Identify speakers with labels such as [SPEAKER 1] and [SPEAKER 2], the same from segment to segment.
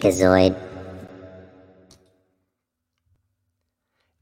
[SPEAKER 1] Geekazoid.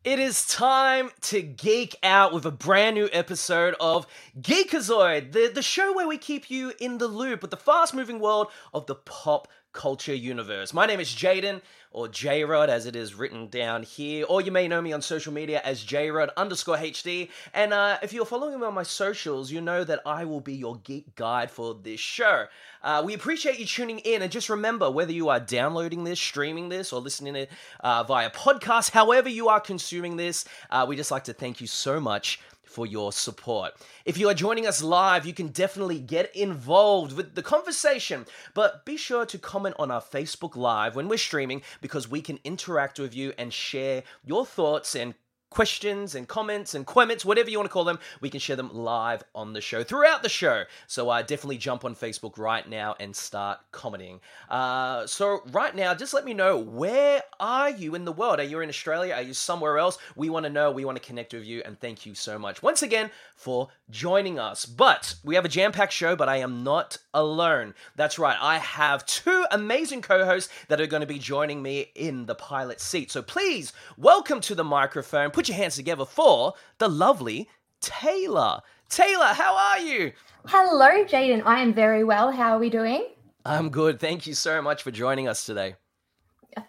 [SPEAKER 2] It is time to geek out with a brand new episode of Geekazoid, the, the show where we keep you in the loop with the fast moving world of the pop culture universe. My name is Jaden, or J-Rod as it is written down here, or you may know me on social media as J-Rod underscore HD. And uh, if you're following me on my socials, you know that I will be your geek guide for this show. Uh, we appreciate you tuning in, and just remember whether you are downloading this, streaming this, or listening to it uh, via podcast, however you are consuming this, uh, we just like to thank you so much for your support. If you are joining us live, you can definitely get involved with the conversation, but be sure to comment on our Facebook Live when we're streaming because we can interact with you and share your thoughts and questions and comments and comments, whatever you want to call them, we can share them live on the show throughout the show. So uh, definitely jump on Facebook right now and start commenting. Uh, so right now, just let me know where are you in the world? Are you in Australia? Are you somewhere else? We want to know. We want to connect with you, and thank you so much once again for joining us. But we have a jam-packed show, but I am not alone. That's right. I have two amazing co-hosts that are going to be joining me in the pilot seat. So please welcome to the microphone put your hands together for the lovely Taylor. Taylor, how are you?
[SPEAKER 3] Hello, Jaden. I am very well. How are we doing?
[SPEAKER 2] I'm good. Thank you so much for joining us today.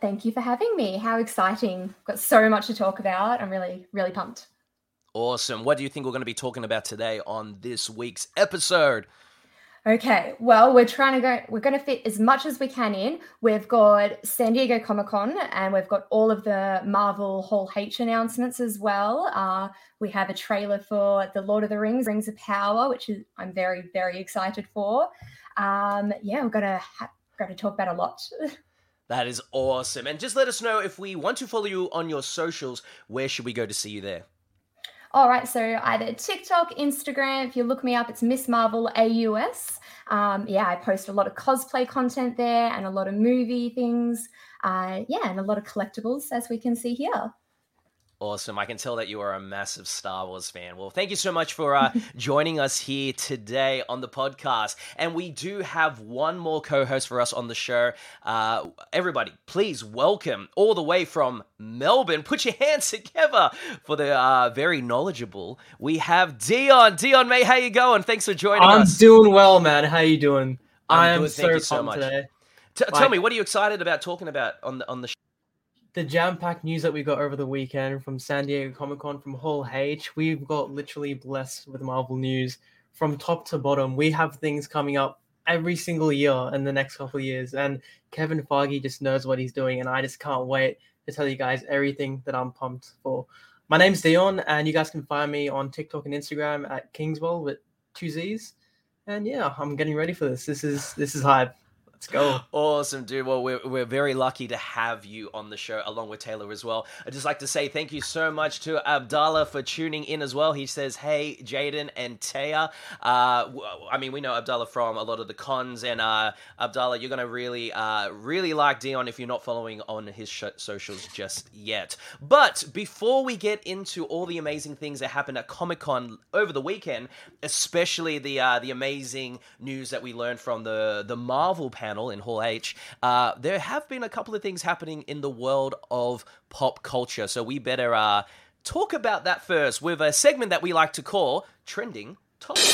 [SPEAKER 3] Thank you for having me. How exciting. Got so much to talk about. I'm really, really pumped.
[SPEAKER 2] Awesome. What do you think we're going to be talking about today on this week's episode?
[SPEAKER 3] Okay, well, we're trying to go, we're going to fit as much as we can in. We've got San Diego Comic Con and we've got all of the Marvel Hall H announcements as well. Uh, we have a trailer for The Lord of the Rings, Rings of Power, which is, I'm very, very excited for. Um, yeah, we're going to, ha- going to talk about a lot.
[SPEAKER 2] That is awesome. And just let us know if we want to follow you on your socials, where should we go to see you there?
[SPEAKER 3] All right, so either TikTok, Instagram. If you look me up, it's Miss Marvel AUS. Um, yeah, I post a lot of cosplay content there and a lot of movie things. Uh, yeah, and a lot of collectibles, as we can see here.
[SPEAKER 2] Awesome. I can tell that you are a massive Star Wars fan. Well, thank you so much for uh, joining us here today on the podcast. And we do have one more co host for us on the show. Uh, everybody, please welcome all the way from Melbourne. Put your hands together for the uh, very knowledgeable. We have Dion. Dion, mate, how you going? Thanks for joining
[SPEAKER 4] I'm
[SPEAKER 2] us.
[SPEAKER 4] I'm doing well, man. How you doing?
[SPEAKER 2] I'm
[SPEAKER 4] I am
[SPEAKER 2] good.
[SPEAKER 4] so
[SPEAKER 2] Thank you so much.
[SPEAKER 4] today.
[SPEAKER 2] T-
[SPEAKER 4] Like-
[SPEAKER 2] tell me, what are you excited about talking about on the on the show?
[SPEAKER 4] The jam-packed news that we got over the weekend from San Diego Comic Con from Hall H. We've got literally blessed with Marvel news from top to bottom. We have things coming up every single year in the next couple of years, and Kevin Feige just knows what he's doing, and I just can't wait to tell you guys everything that I'm pumped for. My name's Dion, and you guys can find me on TikTok and Instagram at Kingswell with two Z's. And yeah, I'm getting ready for this. This is this is hype. Let's go.
[SPEAKER 2] Awesome, dude. Well, we're, we're very lucky to have you on the show along with Taylor as well. I'd just like to say thank you so much to Abdallah for tuning in as well. He says, Hey, Jaden and Taya. Uh, I mean, we know Abdallah from a lot of the cons, and uh, Abdallah, you're going to really, uh, really like Dion if you're not following on his sh- socials just yet. But before we get into all the amazing things that happened at Comic Con over the weekend, especially the uh, the amazing news that we learned from the, the Marvel panel in Hall H, uh, there have been a couple of things happening in the world of pop culture. So we better uh, talk about that first with a segment that we like to call Trending Topics.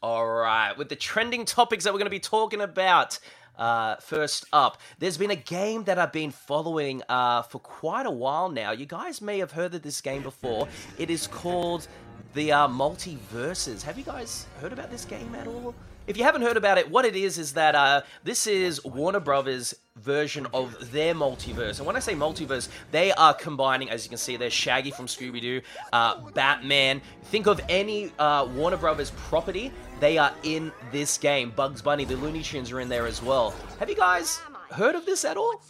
[SPEAKER 2] All right, with the trending topics that we're going to be talking about. Uh, first up, there's been a game that I've been following uh, for quite a while now. You guys may have heard of this game before. It is called the uh, MultiVersus. Have you guys heard about this game at all? If you haven't heard about it, what it is is that uh, this is Warner Brothers' version of their multiverse. And when I say multiverse, they are combining, as you can see, there's Shaggy from Scooby Doo, uh, Batman. Think of any uh, Warner Brothers property, they are in this game. Bugs Bunny, the Looney Tunes are in there as well. Have you guys heard of this at all?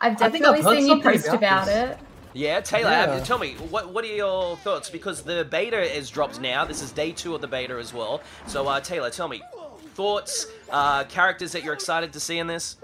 [SPEAKER 3] I've
[SPEAKER 4] I think I've
[SPEAKER 3] definitely
[SPEAKER 4] heard
[SPEAKER 3] seen you
[SPEAKER 4] something
[SPEAKER 3] post
[SPEAKER 4] about
[SPEAKER 3] about it.
[SPEAKER 2] Yeah, Taylor,
[SPEAKER 4] Yeah.
[SPEAKER 2] have- tell me what what are your thoughts? Because the beta is dropped now. This is day two of the beta as well. So, uh, Taylor, tell me thoughts, uh, characters that you're excited to see in this.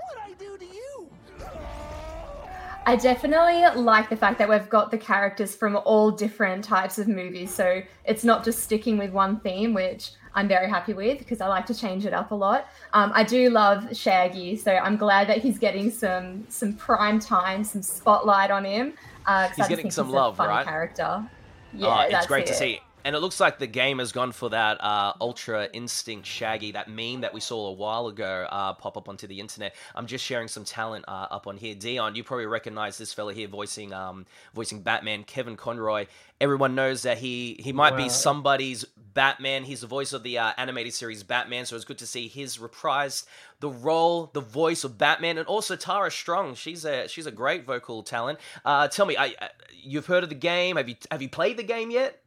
[SPEAKER 3] I definitely like the fact that we've got the characters from all different types of movies. So it's not just sticking with one theme, which I'm very happy with because I like to change it up a lot. Um, I do love Shaggy, so I'm glad that he's getting some some prime time, some spotlight on him. Uh,
[SPEAKER 2] he's getting some love, right?
[SPEAKER 3] Character.
[SPEAKER 2] Yeah, oh, it's great it. to see. And it looks like the game has gone for that uh, Ultra Instinct Shaggy, that meme that we saw a while ago uh, pop up onto the internet. I'm just sharing some talent uh, up on here. Dion, you probably recognize this fella here voicing um, voicing Batman, Kevin Conroy. Everyone knows that he he might wow. be somebody's Batman. He's the voice of the uh, animated series Batman, so it's good to see his reprised the role, the voice of Batman, and also Tara Strong. She's a she's a great vocal talent. Uh, tell me, I, you've heard of the game? Have you have you played the game yet?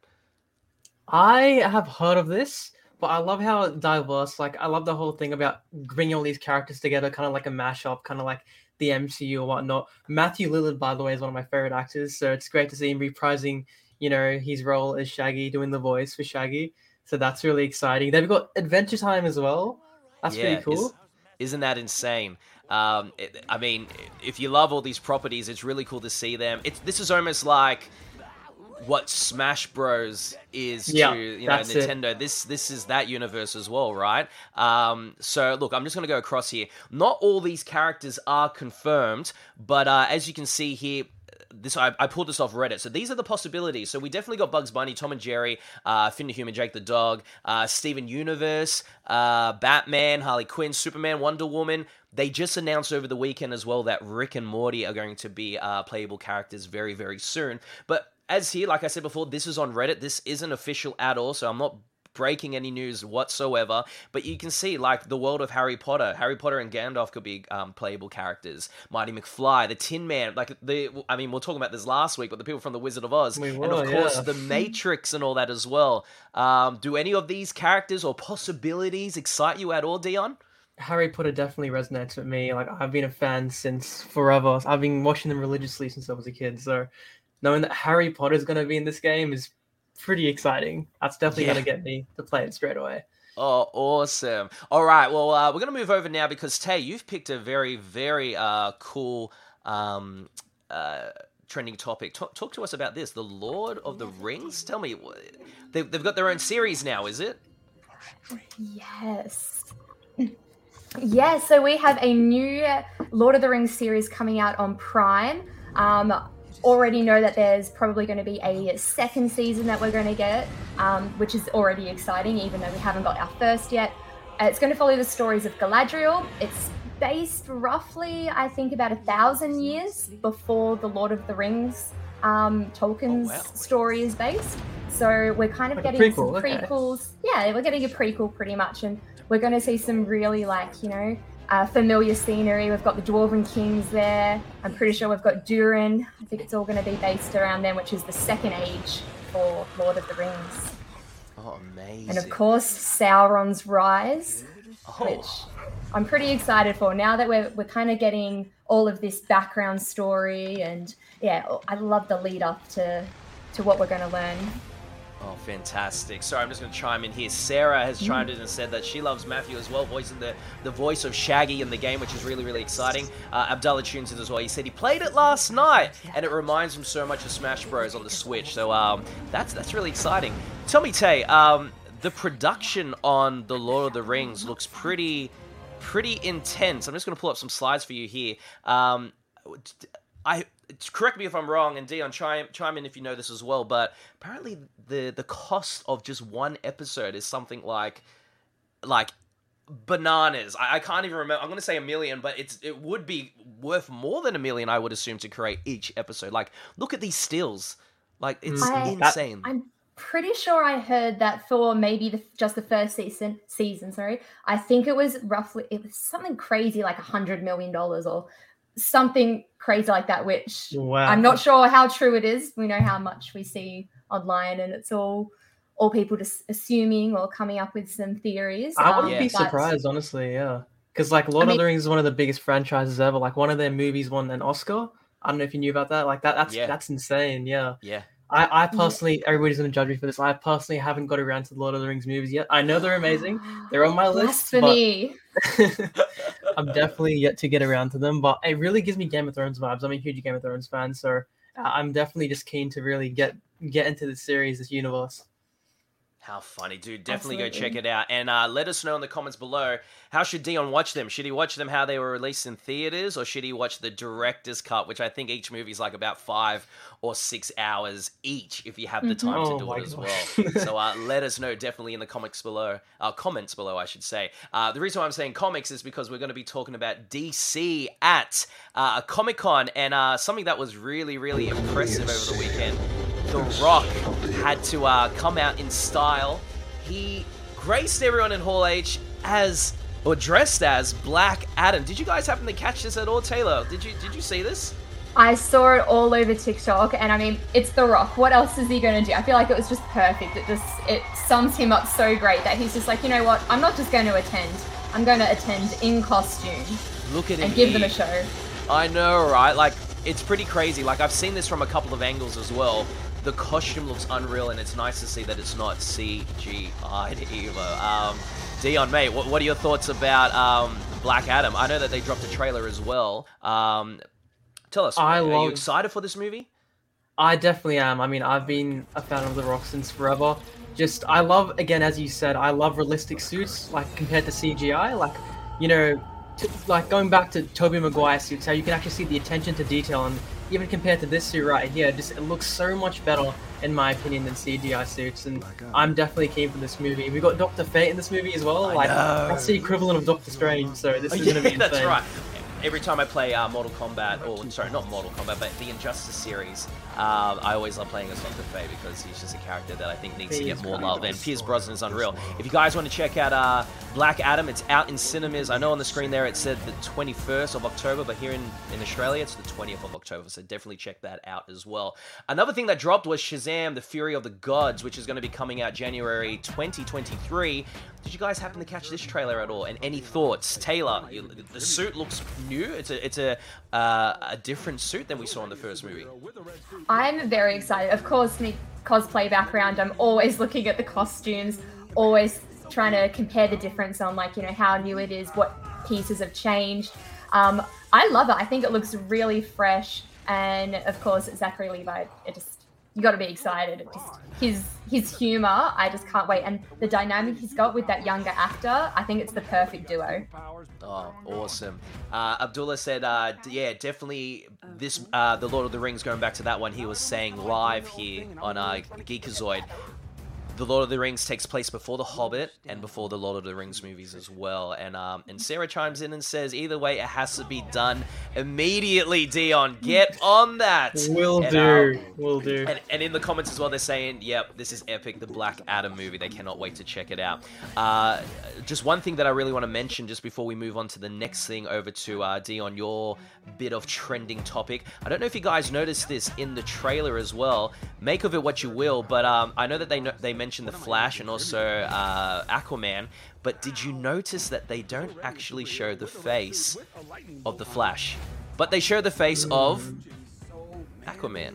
[SPEAKER 4] I have heard of this, but I love how diverse. Like, I love the whole thing about bringing all these characters together, kind of like a mashup, kind of like the MCU or whatnot. Matthew Lillard, by the way, is one of my favorite actors, so it's great to see him reprising, you know, his role as Shaggy, doing the voice for Shaggy. So that's really exciting. They've got Adventure Time as well. That's yeah, pretty cool.
[SPEAKER 2] Is, not that insane? Um, it, I mean, if you love all these properties, it's really cool to see them. It's this is almost like what Smash Bros is yeah, to you know Nintendo. It. This this is that universe as well, right? Um, so look, I'm just gonna go across here. Not all these characters are confirmed, but uh, as you can see here, this I, I, pulled this off Reddit. So these are the possibilities. So we definitely got Bugs Bunny, Tom and Jerry, uh, Finn the Human, Jake the Dog, uh, Steven Universe, uh, Batman, Harley Quinn, Superman, Wonder Woman. They just announced over the weekend as well that Rick and Morty are going to be uh, playable characters very, very soon. But as here, like I said before, this is on Reddit. This isn't official at all, so I'm not breaking any news whatsoever. But you can see, like, the world of Harry Potter. Harry Potter and Gandalf could be um, playable characters. Marty McFly, the Tin Man, like the. I mean, we are talking about this last week, but the people from the Wizard of Oz,
[SPEAKER 4] we
[SPEAKER 2] and of course
[SPEAKER 4] yeah.
[SPEAKER 2] the Matrix and all that as well. Um, do any of these characters or possibilities excite you at all, Dion?
[SPEAKER 4] Harry Potter definitely resonates with me. Like I've been a fan since forever. I've been watching them religiously since I was a kid. So knowing that Harry Potter is going to be in this game is pretty exciting. That's definitely yeah. going to get me to play it straight away.
[SPEAKER 2] Oh, awesome. All right. Well, uh, we're going to move over now because, Tay, you've picked a very, very uh, cool um, uh, trending topic. Talk, talk, to us about this The Lord of the Rings. Tell me, they've, they've got their own series now, is it?
[SPEAKER 3] Yes. Yeah, so we have a new Lord of the Rings series coming out on Prime. Um, already know that there's probably going to be a second season that we're going to get, um, which is already exciting, even though we haven't got our first yet. Uh, it's going to follow the stories of Galadriel. It's based roughly, I think, about a thousand years before the Lord of the Rings um, Tolkien's oh, wow. story is based. So we're kind of like getting prequel, some prequels. Okay. Yeah, we're getting a prequel pretty much, and we're going to see some really like you know uh, familiar scenery. We've got the Dwarven Kings there. I'm pretty sure we've got Durin. I think it's all going to be based around them, which is the second age for Lord of the Rings.
[SPEAKER 2] Oh, amazing.
[SPEAKER 3] And of course, Sauron's rise,
[SPEAKER 2] oh.
[SPEAKER 3] which I'm pretty excited for. Now that we're, we're kind of getting all of this background story, and yeah, I love the lead up to, to what we're going to learn
[SPEAKER 2] Oh, fantastic. Sorry, I'm just going to chime in here. Sarah has chimed in and said that she loves Matthew as well, voicing the, the voice of Shaggy in the game, which is really, really exciting. Uh, Abdullah tunes in as well. He said he played it last night, and it reminds him so much of Smash Bros. on the Switch. So um, that's that's really exciting. Tell me, Tay, um, the production on The Lord of the Rings looks pretty pretty intense. I'm just going to pull up some slides for you here. Um, I correct me if I'm wrong, and Dion chime chime in if you know this as well. But apparently, the the cost of just one episode is something like like bananas. I, I can't even remember. I'm going to say a million, but it's it would be worth more than a million, I would assume, to create each episode. Like, look at these stills. Like, it's hmm. I, insane.
[SPEAKER 3] I'm pretty sure I heard that for maybe the, just the first season. Season, sorry. I think it was roughly it was something crazy like a hundred million dollars or something crazy like that, which wow. I'm not sure how true it is. We know how much we see online, and it's all all people just assuming or coming up with some theories.
[SPEAKER 4] I wouldn't um, be but... surprised, honestly. Yeah, because like Lord I mean, of the Rings is one of the biggest franchises ever. Like one of their movies won an Oscar. I don't know if you knew about that. Like that, that's yeah. that's insane. Yeah.
[SPEAKER 2] Yeah.
[SPEAKER 4] I, I personally, everybody's gonna judge me for this. I personally haven't got around to the Lord of the Rings movies yet. I know they're amazing. They're on my list,
[SPEAKER 3] Blasphemy.
[SPEAKER 4] I'm definitely yet to get around to them. But it really gives me Game of Thrones vibes. I'm a huge Game of Thrones fan, so uh, I'm definitely just keen to really get get into the series, this universe.
[SPEAKER 2] How funny, dude. Definitely go check it out. And uh, let us know in the comments below how should Dion watch them? Should he watch them how they were released in theaters or should he watch the director's cut, which I think each movie is like about five or six hours each if you have the
[SPEAKER 3] Mhm.
[SPEAKER 2] time
[SPEAKER 4] Oh
[SPEAKER 2] to do
[SPEAKER 4] my
[SPEAKER 2] it as well. so uh, let us know definitely in the comics below, uh, comments below, I should say. Uh, the reason why I'm saying comics is because we're going to be talking about DC at uh, Comic Con and uh, something that was really, really impressive over the weekend. The Rock had to uh, come out in style. He graced everyone in Hall H as or dressed as Black Adam. Did you guys happen to catch this at all, Taylor? Did you did you see this?
[SPEAKER 3] I saw it all over TikTok, and I mean, it's The Rock. What else is he going to do? I feel like it was just perfect. It just it sums him up so great that he's just like, you know what? I'm not just going to attend. I'm going to attend in costume
[SPEAKER 2] Look at him
[SPEAKER 3] and give them a show.
[SPEAKER 2] I know, right? Like, it's pretty crazy. Like, I've seen this from a couple of angles as well. The costume looks unreal, and it's nice to see that it's not CGI'd either. Um, Dion, mate, what, what are your thoughts about um, Black Adam? I know that they dropped a trailer as well. Um, tell us,
[SPEAKER 4] I
[SPEAKER 2] are you
[SPEAKER 4] love-
[SPEAKER 2] excited for this movie?
[SPEAKER 4] I definitely am. I mean, I've been a fan of The Rock since forever. Just, I love, again, as you said, I love realistic suits, like compared to CGI. Like, you know, t- like going back to Tobey Maguire suits, how you can actually see the attention to detail, and even compared to this suit right here, just it looks so much better, in my opinion, than CGI suits. And I'm definitely keen for this movie. We've got Doctor Fate in this movie as well.
[SPEAKER 2] I
[SPEAKER 4] like,
[SPEAKER 2] know.
[SPEAKER 4] that's the equivalent of Doctor Strange. So this
[SPEAKER 2] Oh,
[SPEAKER 4] is
[SPEAKER 2] yeah,
[SPEAKER 4] gonna be insane.
[SPEAKER 2] that's right. Every time I play uh, Mortal Kombat, or sorry, not Mortal Kombat, but the Injustice series, um, I always love playing as Doctor Fate because he's just a character that I think needs to get more love. And Pierce Brosnan is unreal. If you guys want to check out uh, Black Adam, it's out in cinemas. I know on the screen there it said the 21st of October, but here in, in Australia it's the 20th of October. So definitely check that out as well. Another thing that dropped was Shazam: The Fury of the Gods, which is going to be coming out January 2023. Did you guys happen to catch this trailer at all? And any thoughts, Taylor? You, the suit looks new. It's a it's a uh, a different suit than we saw in the first movie.
[SPEAKER 3] I'm very excited. Of course, me cosplay background. I'm always looking at the costumes, always trying to compare the difference on like you know how new it is, what pieces have changed. Um, I love it. I think it looks really fresh, and of course, Zachary Levi. It just you got to be excited. Just his his humor. I just can't wait, and the dynamic he's got with that younger actor. I think it's the perfect duo.
[SPEAKER 2] Oh, awesome. Uh, Abdullah said, uh, yeah, definitely this, uh, The Lord of the Rings, going back to that one, he was saying live here on uh, Geekazoid. The Lord of the Rings takes place before The Hobbit and before the Lord of the Rings movies as well. And um, and Sarah chimes in and says, either way, it has to be done immediately, Dion. Get on that.
[SPEAKER 4] Will
[SPEAKER 2] And,
[SPEAKER 4] do.
[SPEAKER 2] um,
[SPEAKER 4] Will do.
[SPEAKER 2] and, and in the comments as well, they're saying, "Yep, this is epic, the Black Adam movie. They cannot wait to check it out." Uh, just one thing that I really want to mention, just before we move on to the next thing, over to uh, Dion, your bit of trending topic. I don't know if you guys noticed this in the trailer as well. Make of it what you will, but um, I know that they know, they mentioned the Flash and also uh, Aquaman. But did you notice that they don't actually show the face of the Flash, but they show the face of Aquaman?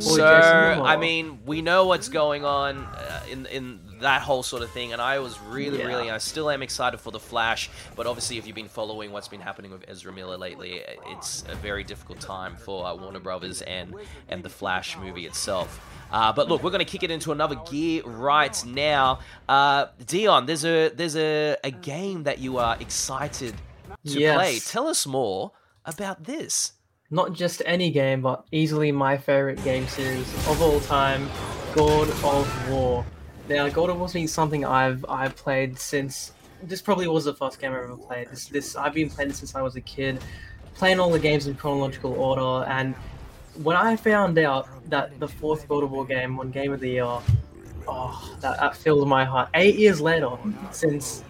[SPEAKER 2] So I mean, we know what's going on uh, in in that whole sort of thing, and I was really,
[SPEAKER 4] Yeah.
[SPEAKER 2] really, I still am excited for the Flash. But obviously, if you've been following what's been happening with Ezra Miller lately, it's a very difficult time for uh, Warner Brothers and and the Flash movie itself. Uh, but look, we're going to kick it into another gear right now. Uh, Dion, there's a there's a, a game that you are excited to
[SPEAKER 4] Yes.
[SPEAKER 2] play. Tell us more about this.
[SPEAKER 4] not just any game, but easily my favorite game series of all time, God of War. Now, God of War's been something I've I've played since. This probably was the first game I ever played. This this I've been playing since I was a kid, playing all the games in chronological order. And when I found out that the fourth God of War game won Game of the Year, oh, that, that filled my heart. Eight years later, since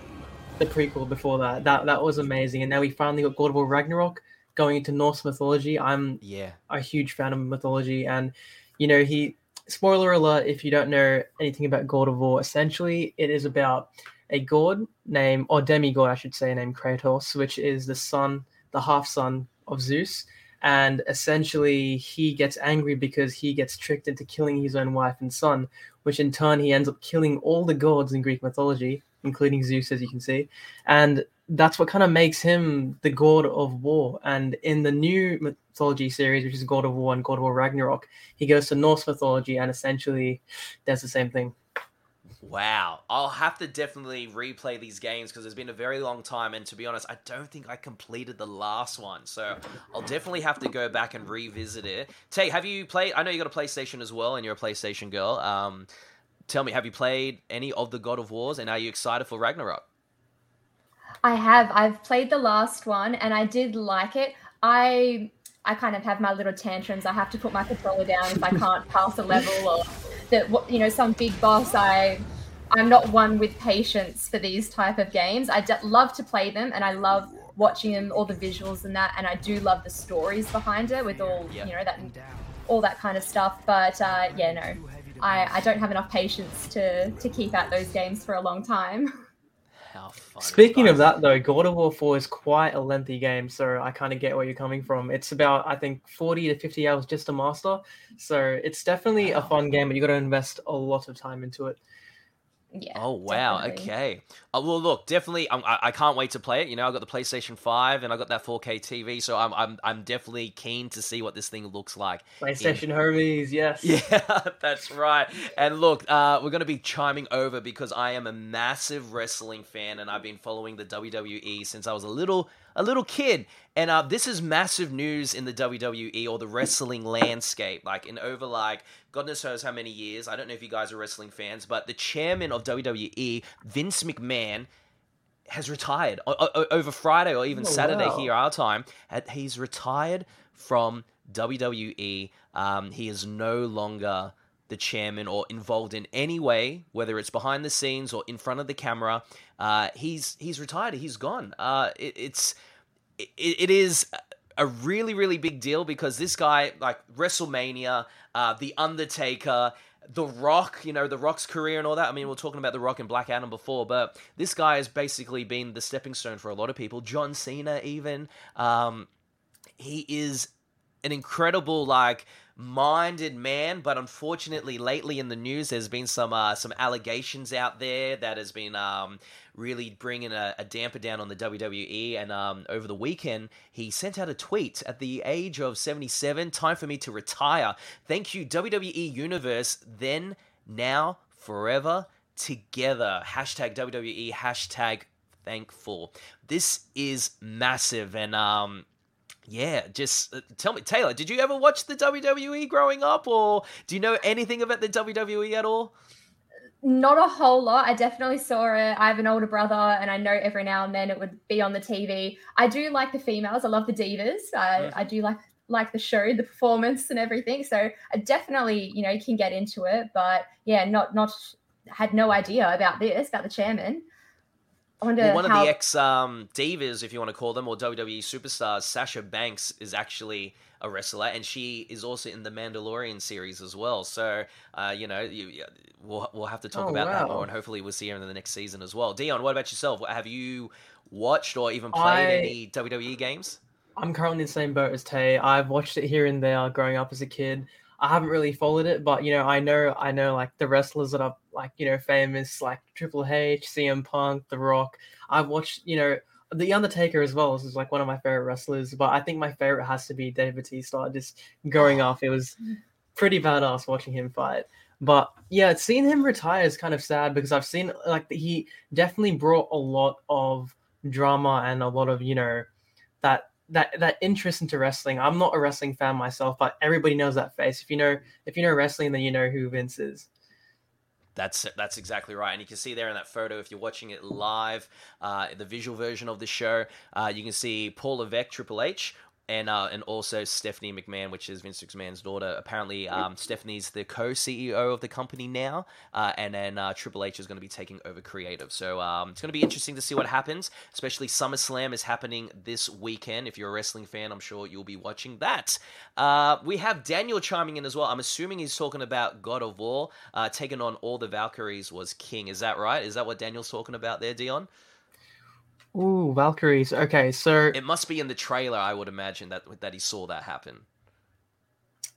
[SPEAKER 4] the prequel before that, that that was amazing. And now we finally got God of War Ragnarok going into Norse mythology. I'm
[SPEAKER 2] Yeah.
[SPEAKER 4] a huge fan of mythology, and you know, he. Spoiler alert: if you don't know anything about God of War, essentially it is about a god named, or demigod, I should say, named Kratos, which is the son, the half son of Zeus, and essentially he gets angry because he gets tricked into killing his own wife and son, which in turn he ends up killing all the gods in Greek mythology, including Zeus, as you can see, and that's what kind of makes him the god of war. And in the new mythology series, which is God of War and God of War Ragnarok, he goes to Norse mythology and essentially does the same thing.
[SPEAKER 2] Wow. I'll have to definitely replay these games because it's been a very long time. And to be honest, I don't think I completed the last one. So I'll definitely have to go back and revisit it. Tay, have you played? I know you got a PlayStation as well, and you're a PlayStation girl. Um, tell me, have you played any of the God of Wars, and are you excited for Ragnarok?
[SPEAKER 3] I have. I've played the last one, and I did like it. I I kind of have my little tantrums. I have to put my controller down if I can't pass a level, or that you know some big boss. I I'm not one with patience for these type of games. I d- love to play them, and I love watching them, all the visuals and that, and I do love the stories behind it with all you know that all that kind of stuff. But uh, yeah, no, I, I don't have enough patience to to keep out those games for a long time.
[SPEAKER 2] How fun.
[SPEAKER 4] Speaking of that, though, God of War 4 is quite a lengthy game, so I kind of get where you're coming from. It's about, I think, 40 to 50 hours just to master. So it's definitely a fun game, but you got to invest a lot of time into it.
[SPEAKER 3] Yeah.
[SPEAKER 2] Oh wow.
[SPEAKER 3] definitely.
[SPEAKER 2] Okay. Uh, well, look, definitely. Um, I, I can't wait to play it. You know, I got the PlayStation Five and I got that 4K TV, so I'm I'm I'm definitely keen to see what this thing looks like.
[SPEAKER 4] PlayStation homies, yes.
[SPEAKER 2] Yeah, that's right. And look, uh, we're going to be chiming over because I am a massive wrestling fan, and I've been following the WWE since I was a little a little kid. And uh, this is massive news in the WWE or the wrestling landscape. Like in over like God knows how many years. I don't know if you guys are wrestling fans, but the chairman of WWE, Vince McMahon. Has retired o- o- over Friday or even
[SPEAKER 4] Oh,
[SPEAKER 2] Saturday
[SPEAKER 4] wow.
[SPEAKER 2] here our time. He's retired from WWE. Um, he is no longer the chairman or involved in any way, whether it's behind the scenes or in front of the camera. Uh, he's he's retired. He's gone. Uh, it, it's it, it is a really really big deal because this guy like WrestleMania, uh, The Undertaker. The Rock, you know, The Rock's career and all that. I mean, we are talking about The Rock and Black Adam before, but this guy has basically been the stepping stone for a lot of people. John Cena, even. Um, he is an incredible like minded man but unfortunately lately in the news there's been some uh, some allegations out there that has been um, really bringing a, a damper down on the WWE and um, over the weekend he sent out a tweet at the age of 77 time for me to retire. Thank you WWE universe then now forever together. Hashtag WWE hashtag thankful. This is massive. And um yeah, just uh, tell me, Taylor, did you ever watch the WWE growing up, or do you know anything about the WWE at all?
[SPEAKER 3] Not a whole lot. I definitely saw it. I have an older brother, and I know every now and then it would be on the TV. I do like the females. I love the divas. I,
[SPEAKER 2] Mhm.
[SPEAKER 3] I do like like the show, the performance, and everything. So I definitely, you know, can get into it. But yeah, not not had no idea about this about the chairman.
[SPEAKER 2] Well, one
[SPEAKER 3] how.
[SPEAKER 2] of the ex um, divas, if you want to call them, or WWE superstars, Sasha Banks is actually a wrestler, and she is also in the Mandalorian series as well. So, uh, you know, you, we'll we'll have to talk
[SPEAKER 4] Oh,
[SPEAKER 2] about that more, and hopefully we'll see her in the next season as well. Dion, what about yourself? Have you watched or even played
[SPEAKER 4] I-
[SPEAKER 2] any WWE games?
[SPEAKER 4] I'm currently in the same boat as Tay. I've watched it here and there growing up as a kid. I haven't really followed it, but you know, I know I know like the wrestlers that are like, you know, famous like Triple H, CM Punk, The Rock. I've watched, you know, The Undertaker as well. This is like one of my favorite wrestlers, but I think my favorite has to be Dave Batista. Just growing up, it was mm. pretty badass watching him fight. But yeah, seeing him retire is kind of sad because I've seen like he definitely brought a lot of drama and a lot of, you know, that that that interest into wrestling. I'm not a wrestling fan myself, but everybody knows that face. If you know if you know wrestling, then you know who Vince is.
[SPEAKER 2] That's that's exactly right, and you can see there in that photo if you're watching it live, uh, the visual version of the show, uh, you can see Paul Levesque, Triple H, and uh, and also Stephanie McMahon, which is Vince McMahon's daughter. Apparently, um, Stephanie's the co-CEO of the company now, uh, and then uh, Triple H is going to be taking over creative. So um, it's going to be interesting to see what happens. Especially SummerSlam is happening this weekend. If you're a wrestling fan, I'm sure you'll be watching that. Uh, we have Daniel chiming in as well. I'm assuming he's talking about God of War uh, taking on all the Valkyries was king. Is that right? Is that what Daniel's talking about there, Dion?
[SPEAKER 4] Ooh, Valkyries. Okay, so
[SPEAKER 2] It must be in the trailer, I would imagine that that he saw that happen.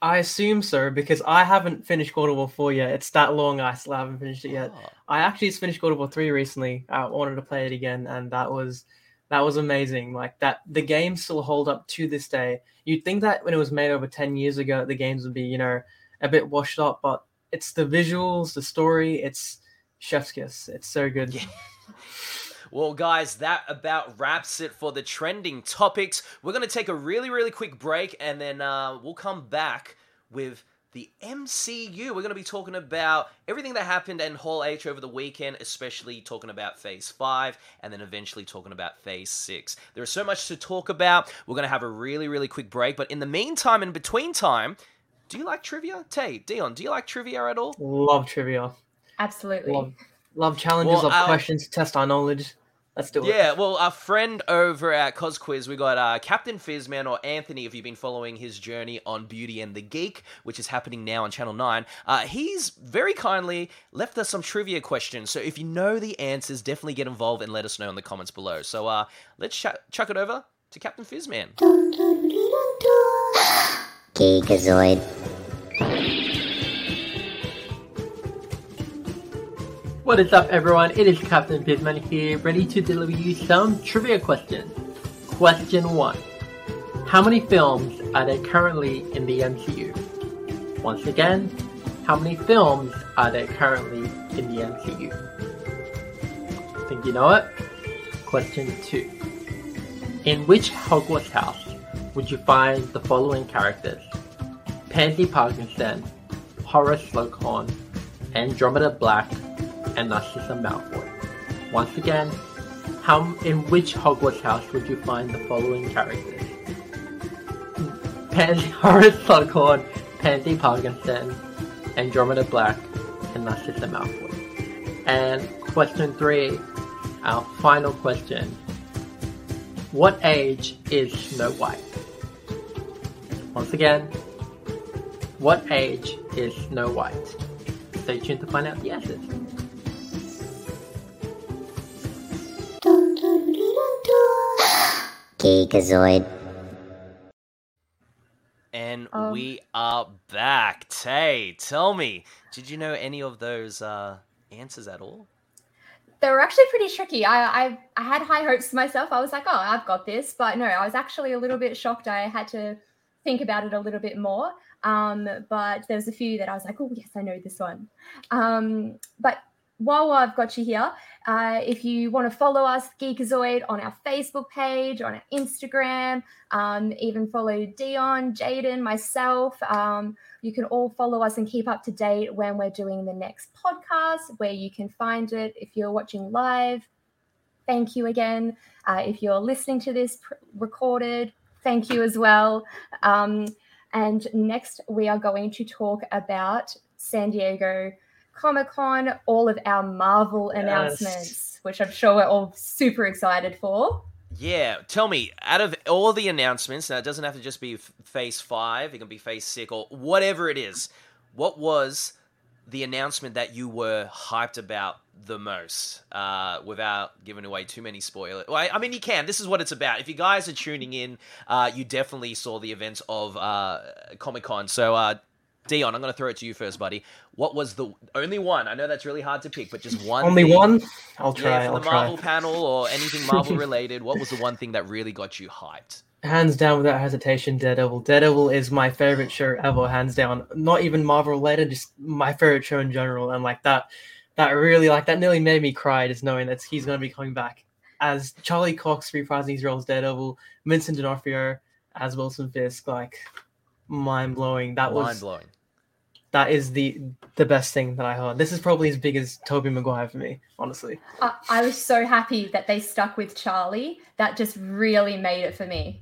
[SPEAKER 4] I assume so because I haven't finished God of War 4 yet. It's that long, I still haven't finished it yet.
[SPEAKER 2] Oh.
[SPEAKER 4] I actually just finished God of War 3 recently. I wanted to play it again, and that was that was amazing. Like that, the games still hold up to this day. You'd think that when it was made over 10 years ago, the games would be, you know, a bit washed up, but it's the visuals, the story, it's chef's kiss. It's so good.
[SPEAKER 2] Yeah. Well, guys, that about wraps it for the trending topics. We're going to take a really, really quick break and then uh, we'll come back with the MCU. We're going to be talking about everything that happened in Hall H over the weekend, especially talking about Phase 5 and then eventually talking about Phase 6. There is so much to talk about. We're going to have a really, really quick break. But in the meantime, in between time, do you like trivia? Tay, Dion, do you like trivia at all?
[SPEAKER 4] Love trivia.
[SPEAKER 3] Absolutely.
[SPEAKER 4] Love, love challenges
[SPEAKER 2] Well,
[SPEAKER 4] of
[SPEAKER 2] I'll-
[SPEAKER 4] questions to test our knowledge. Let's do it.
[SPEAKER 2] Yeah, well, our friend over at Cos Quiz, we got uh, Captain Fizzman or Anthony. If you've been following his journey on Beauty and the Geek, which is happening now on Channel Nine, uh, he's very kindly left us some trivia questions. So if you know the answers, definitely get involved and let us know in the comments below. So uh, let's ch- chuck it over to Captain Fizzman.
[SPEAKER 1] Geekazoid.
[SPEAKER 5] What is up, everyone? It is Captain Fizzman here, ready to deliver you some trivia questions. Question 1 How many films are there currently in the MCU? Once again, how many films are there currently in the MCU? Think you know it? Question 2 In which Hogwarts house would you find the following characters? Pansy Parkinson, Horace Slughorn, Andromeda Black, and Narcissa Malfoy. Once again, how in which Hogwarts house would you find the following characters? Pansy Horace Slughorn, Pansy Parkinson, Andromeda Black, and Narcissa Malfoy. And question three, our final question. What age is Snow White? Once again, what age is Snow White? Stay tuned to find out the answers.
[SPEAKER 1] Geekazoid.
[SPEAKER 2] And
[SPEAKER 3] Um,
[SPEAKER 2] we are back. Tay, tell me, did you know any of those uh, answers at all?
[SPEAKER 3] they were actually pretty tricky. I, I I had high hopes for myself. I was like, oh, I've got this, but no, I was actually a little bit shocked. I had to think about it a little bit more. Um, but there was a few that I was like, oh yes, I know this one. Um, but while I've got you here, uh, if you want to follow us, Geekazoid, on our Facebook page, on our Instagram, um, even follow Dion, Jaden, myself. Um, you can all follow us and keep up to date when we're doing the next podcast, where you can find it if you're watching live. Thank you again. Uh, if you're listening to this pr- recorded, thank you as well. Um, and next, we are going to talk about San Diego Comic Con, all of our Marvel
[SPEAKER 4] Yes.
[SPEAKER 3] announcements, which I'm sure we're all super excited for.
[SPEAKER 2] Yeah, tell me, out of all the announcements, now it doesn't have to just be Phase 5, it can be Phase 6 or whatever it is, what was the announcement that you were hyped about the most uh, without giving away too many spoilers? Well, I, I mean, you can. This is what it's about. If you guys are tuning in, uh, you definitely saw the events of uh, Comic Con. So, uh, Dion, I'm going to throw it to you first, buddy. What was the only one? I know that's really hard to pick, but just one.
[SPEAKER 4] Only
[SPEAKER 2] thing-
[SPEAKER 4] one? I'll
[SPEAKER 2] yeah,
[SPEAKER 4] try.
[SPEAKER 2] from
[SPEAKER 4] I'll
[SPEAKER 2] the Marvel
[SPEAKER 4] try.
[SPEAKER 2] panel or anything Marvel related, what was the one thing that really got you hyped?
[SPEAKER 4] Hands down, without hesitation, Daredevil. Daredevil is my favorite show ever, hands down. Not even Marvel related, just my favorite show in general. And like that, that really like that nearly made me cry just knowing that he's going to be coming back as Charlie Cox reprising his role as Daredevil, Vincent D'Onofrio as Wilson Fisk. Like mind blowing. That was
[SPEAKER 2] Mind blowing.
[SPEAKER 4] That is the the best thing that I heard. This is probably as big as Tobey Maguire for me, honestly.
[SPEAKER 3] I, I was so happy that they stuck with Charlie. That just really made it for me.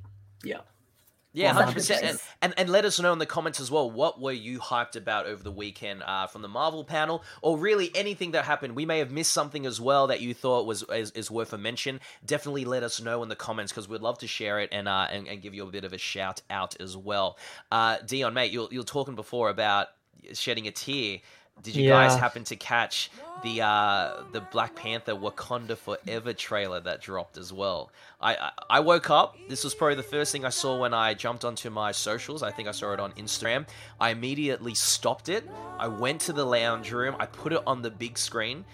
[SPEAKER 2] Yeah,
[SPEAKER 3] Such a
[SPEAKER 2] hundred percent. And, and and let us know in the comments as well. What were you hyped about over the weekend uh, from the Marvel panel, or really anything that happened? We may have missed something as well that you thought was is, is worth a mention. Definitely let us know in the comments because we'd love to share it and uh and, and give you a bit of a shout out as well. Uh, Dion, mate, you're you're talking before about shedding a tear. did you guys happen to catch the uh, the Black Panther Wakanda Forever trailer that dropped as well? I, I I woke up. This was probably the first thing I saw when I jumped onto my socials. I think I saw it on Instagram. I immediately stopped it. I went to the lounge room. I put it on the big screen,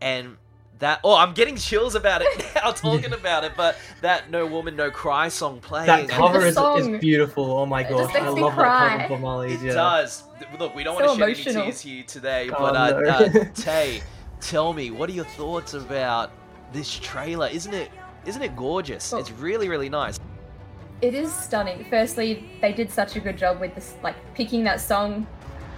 [SPEAKER 2] and that oh, I'm getting chills about it now talking about it. But that No Woman No Cry song playing.
[SPEAKER 4] That cover is, is beautiful. Oh my
[SPEAKER 3] It
[SPEAKER 4] gosh, I love
[SPEAKER 3] cry.
[SPEAKER 4] that cover for Molly's.
[SPEAKER 2] It
[SPEAKER 4] Yeah.
[SPEAKER 2] does. Look, we don't
[SPEAKER 3] So
[SPEAKER 2] want to shed any tears here today,
[SPEAKER 4] Oh,
[SPEAKER 2] but uh,
[SPEAKER 4] no.
[SPEAKER 2] uh, Tay, tell me, what are your thoughts about this trailer? Isn't it? Isn't it gorgeous?
[SPEAKER 3] Oh.
[SPEAKER 2] It's really, really nice.
[SPEAKER 3] It is stunning. Firstly, they did such a good job with this, like picking that song.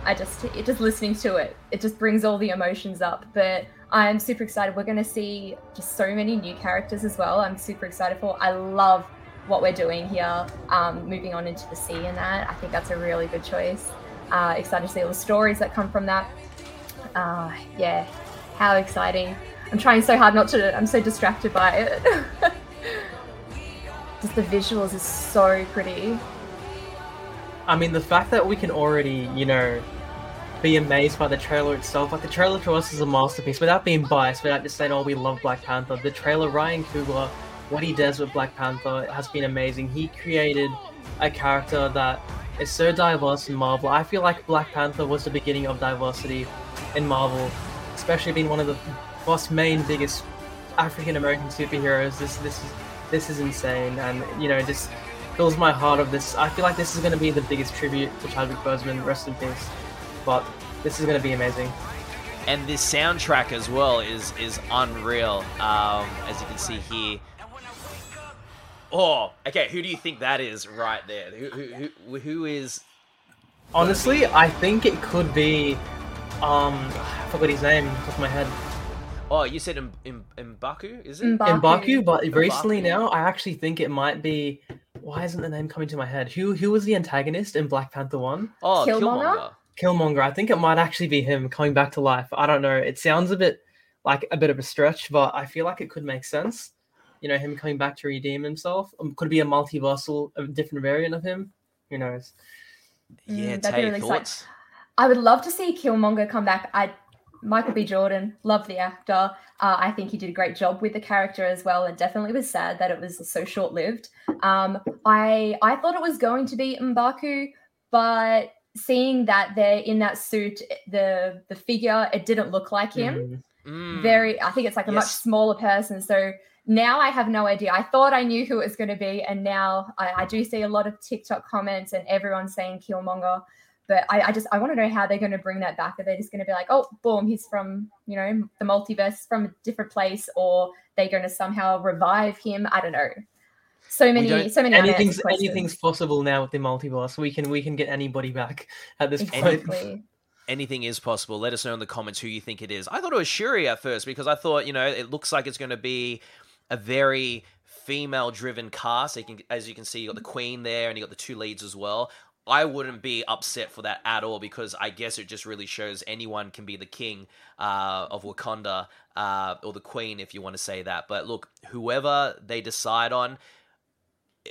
[SPEAKER 3] I just, it just listening to it, it just brings all the emotions up. But I'm super excited. We're going to see just so many new characters as well. I'm super excited for. I love what we're doing here, um, moving on into the sea and that. I think that's a really good choice. Uh, excited to see all the stories that come from that. Uh, yeah, how exciting! I'm trying so hard not to. I'm so distracted by it. just the visuals is so pretty.
[SPEAKER 4] I mean, the fact that we can already, you know, be amazed by the trailer itself. Like the trailer to us is a masterpiece. Without being biased, without just saying, "Oh, we love Black Panther." The trailer, Ryan Coogler, what he does with Black Panther has been amazing. He created a character that is so diverse in Marvel. I feel like Black Panther was the beginning of diversity in Marvel, especially being one of the most main, biggest African American superheroes. This, this is, this is insane, and you know, just fills my heart of this. I feel like this is going to be the biggest tribute to Chadwick Boseman. Rest in peace. But this is going to be amazing.
[SPEAKER 2] And this soundtrack as well is is unreal. Um, as you can see here. Oh, okay. Who do you think that is right there? Who who who, who is?
[SPEAKER 4] Honestly, I think it could be. Um, I forgot his name off the top of my head.
[SPEAKER 2] Oh, you said M- M- Mbaku, is it?
[SPEAKER 3] Mbaku.
[SPEAKER 4] Mbaku, but recently now, I actually think it might be. Why isn't the name coming to my head? Who who was the antagonist in Black Panther One?
[SPEAKER 2] Oh,
[SPEAKER 3] Killmonger?
[SPEAKER 2] Killmonger.
[SPEAKER 4] Killmonger. I think it might actually be him coming back to life. I don't know. It sounds a bit like a bit of a stretch, but I feel like it could make sense. You know, him coming back to redeem himself. Um, could it be a multiversal, a different variant of him. Who knows?
[SPEAKER 2] Yeah,
[SPEAKER 3] Mm, that'd be
[SPEAKER 2] Tay,
[SPEAKER 3] really exciting. I would love to see Killmonger come back. I Michael B. Jordan, love the actor. Uh, I think he did a great job with the character as well, and definitely was sad that it was so short lived. Um, I I thought it was going to be Mbaku, but seeing that they're in that suit, the the figure, it didn't look like him.
[SPEAKER 4] Mm.
[SPEAKER 2] Mm.
[SPEAKER 3] Very, I think it's like a much smaller person. So now I have no idea. I thought I knew who it was going to be, and now I, I do see a lot of TikTok comments and everyone saying Killmonger. But I, I just I want to know how they're going to bring that back. Are they just going to be like, oh, boom, he's from you know the multiverse from a different place, or they're going to somehow revive him? I don't know. So many, so many
[SPEAKER 4] Anything's anything's possible now with the multiverse. We can we can get anybody back at this point.
[SPEAKER 2] anything is possible. Let us know in the comments who you think it is. I thought it was Shuri at first because I thought, you know, it looks like it's going to be a very female driven cast. You can, as you can see, you got the queen there and you got the two leads as well. I wouldn't be upset for that at all because I guess it just really shows anyone can be the king uh, of Wakanda uh, or the queen, if you want to say that. But look, whoever they decide on,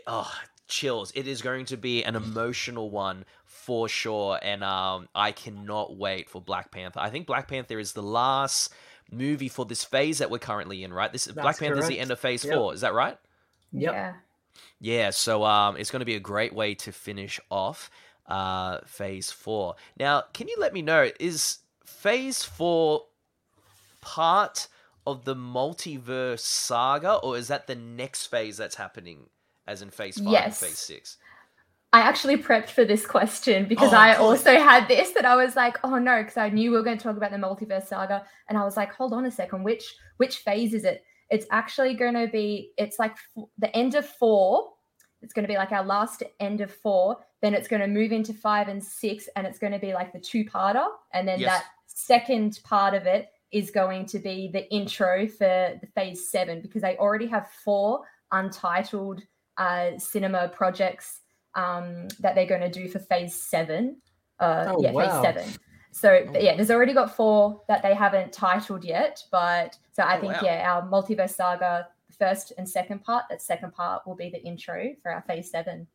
[SPEAKER 2] oh, chills. It is going to be an emotional one for sure, and um, I cannot wait for Black Panther. I think Black Panther is the last movie for this phase that we're currently in, right? This Black Panther is the end of Phase
[SPEAKER 4] Yep.
[SPEAKER 2] Four. Is that right?
[SPEAKER 4] Yep.
[SPEAKER 3] Yeah.
[SPEAKER 2] Yeah, so um, it's going to be a great way to finish off uh, Phase 4. Now, can you let me know, is Phase 4 part of the multiverse saga, or is that the next phase that's happening, as in Phase 5
[SPEAKER 3] Yes.
[SPEAKER 2] and Phase 6?
[SPEAKER 3] I actually prepped for this question because
[SPEAKER 2] Oh,
[SPEAKER 3] I also had this that I was like, oh no, because I knew we were going to talk about the multiverse saga, and I was like, hold on a second, which which phase is it? It's actually going to be, it's like f- the end of four. It's going to be like our last end of four. Then it's going to move into five and six, and it's going to be like the two-parter, and then
[SPEAKER 2] Yes.
[SPEAKER 3] that second part of it is going to be the intro for the phase seven because they already have four untitled uh, cinema projects um, that they're going to do for phase seven. Uh,
[SPEAKER 4] Oh,
[SPEAKER 3] yeah,
[SPEAKER 4] wow.
[SPEAKER 3] phase seven. So but yeah, there's already got four that they haven't titled yet, but so I
[SPEAKER 2] Oh,
[SPEAKER 3] think
[SPEAKER 2] wow.
[SPEAKER 3] yeah, our multiverse saga first and second part. That second part will be the intro for our phase seven.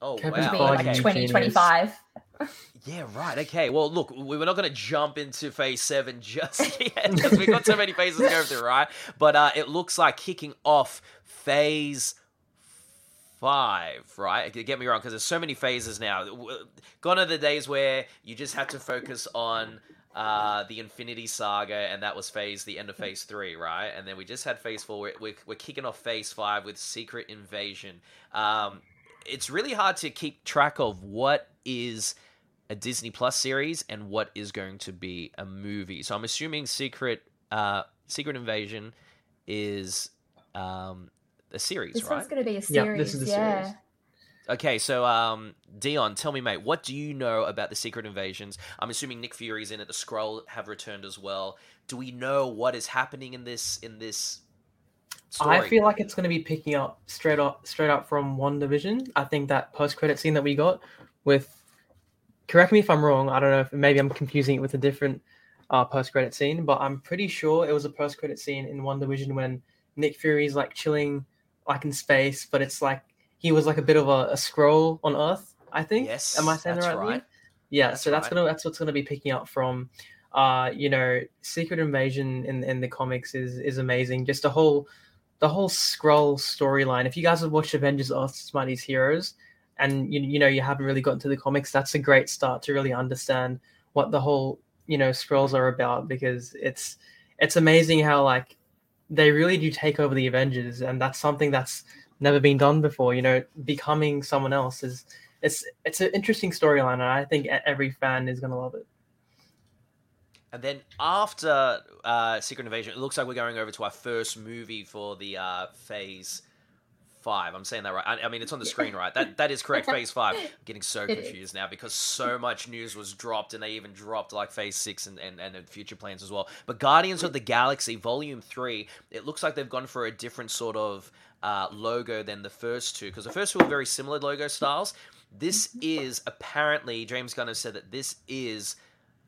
[SPEAKER 4] Kevin
[SPEAKER 3] which will be
[SPEAKER 2] wow.
[SPEAKER 3] like
[SPEAKER 2] Okay.
[SPEAKER 3] 2025.
[SPEAKER 2] Yeah, right. Okay. Well, look, we were not going to jump into phase seven just yet because we've got so many phases to go through, right? But uh, it looks like kicking off phase five, right? Get me wrong, because there's so many phases now. Gone are the days where you just had to focus on uh, the Infinity Saga, and that was phase the end of phase three, right? And then we just had phase four. We're, we're, we're kicking off phase five with Secret Invasion. Um, it's really hard to keep track of what is a Disney Plus series and what is going to be a movie. So I'm assuming Secret uh, Secret Invasion is um, a series,
[SPEAKER 3] This
[SPEAKER 2] right?
[SPEAKER 3] one's going to be a series.
[SPEAKER 4] Yeah, this is a
[SPEAKER 3] yeah.
[SPEAKER 4] series.
[SPEAKER 2] Okay, so um, Dion, tell me, mate, what do you know about the Secret Invasions? I'm assuming Nick Fury's in it. The Skrull have returned as well. Do we know what is happening in this in this story?
[SPEAKER 4] I feel like it's going to be picking up straight up straight up from WandaVision. I think that post credit scene that we got with correct me if I'm wrong. I don't know if maybe I'm confusing it with a different uh, post credit scene, but I'm pretty sure it was a post credit scene in WandaVision when Nick Fury's like chilling like in space, but it's like he was like a bit of a, a Skrull on Earth. I think.
[SPEAKER 2] Yes,
[SPEAKER 4] Am I saying the right,
[SPEAKER 2] right.
[SPEAKER 4] word? Yeah.
[SPEAKER 2] That's
[SPEAKER 4] so that's
[SPEAKER 2] right.
[SPEAKER 4] gonna that's what's gonna be picking up from. Uh, you know, Secret Invasion in in the comics is is amazing. Just the whole the whole Skrull storyline. If you guys have watched Avengers: Earth's Mightiest Heroes, and you you know you haven't really gotten to the comics, that's a great start to really understand what the whole you know Skrulls are about because it's it's amazing how like they really do take over the Avengers, and that's something that's never been done before. You know, becoming someone else is it's it's an interesting storyline, and I think every fan is gonna love it.
[SPEAKER 2] And then after uh, Secret Invasion, it looks like we're going over to our first movie for the uh, Phase Five. I'm saying that right. I, I mean, it's on the screen, right? That that is correct. Phase Five. I'm getting so confused now because so much news was dropped, and they even dropped like Phase Six and and, and future plans as well. But Guardians of the Galaxy Volume Three, it looks like they've gone for a different sort of uh, logo than the first two because the first two were very similar logo styles. This is apparently James Gunn has said that this is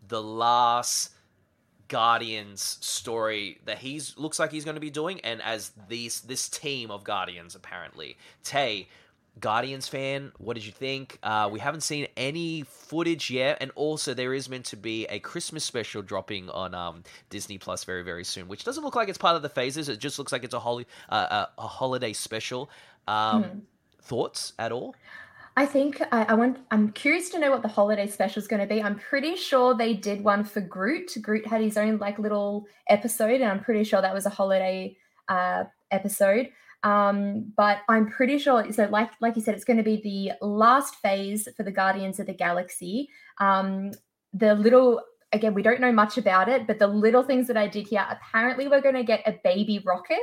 [SPEAKER 2] the last Guardians story that he's looks like he's going to be doing, and as these this team of Guardians apparently. Tay, Guardians fan, what did you think? Uh, we haven't seen any footage yet, and also there is meant to be a Christmas special dropping on um, Disney Plus very very soon, which doesn't look like it's part of the phases. It just looks like it's a holy uh, a, a holiday special. Um,
[SPEAKER 3] Hmm.
[SPEAKER 2] Thoughts at all?
[SPEAKER 3] I think I, I want. I'm curious to know what the holiday special is going to be. I'm pretty sure they did one for Groot. Groot had his own like little episode, and I'm pretty sure that was a holiday uh, episode. Um, but I'm pretty sure. So, like like you said, it's going to be the last phase for the Guardians of the Galaxy. Um, the little again, we don't know much about it, but the little things that I did here. Apparently, we're going to get a baby rocket.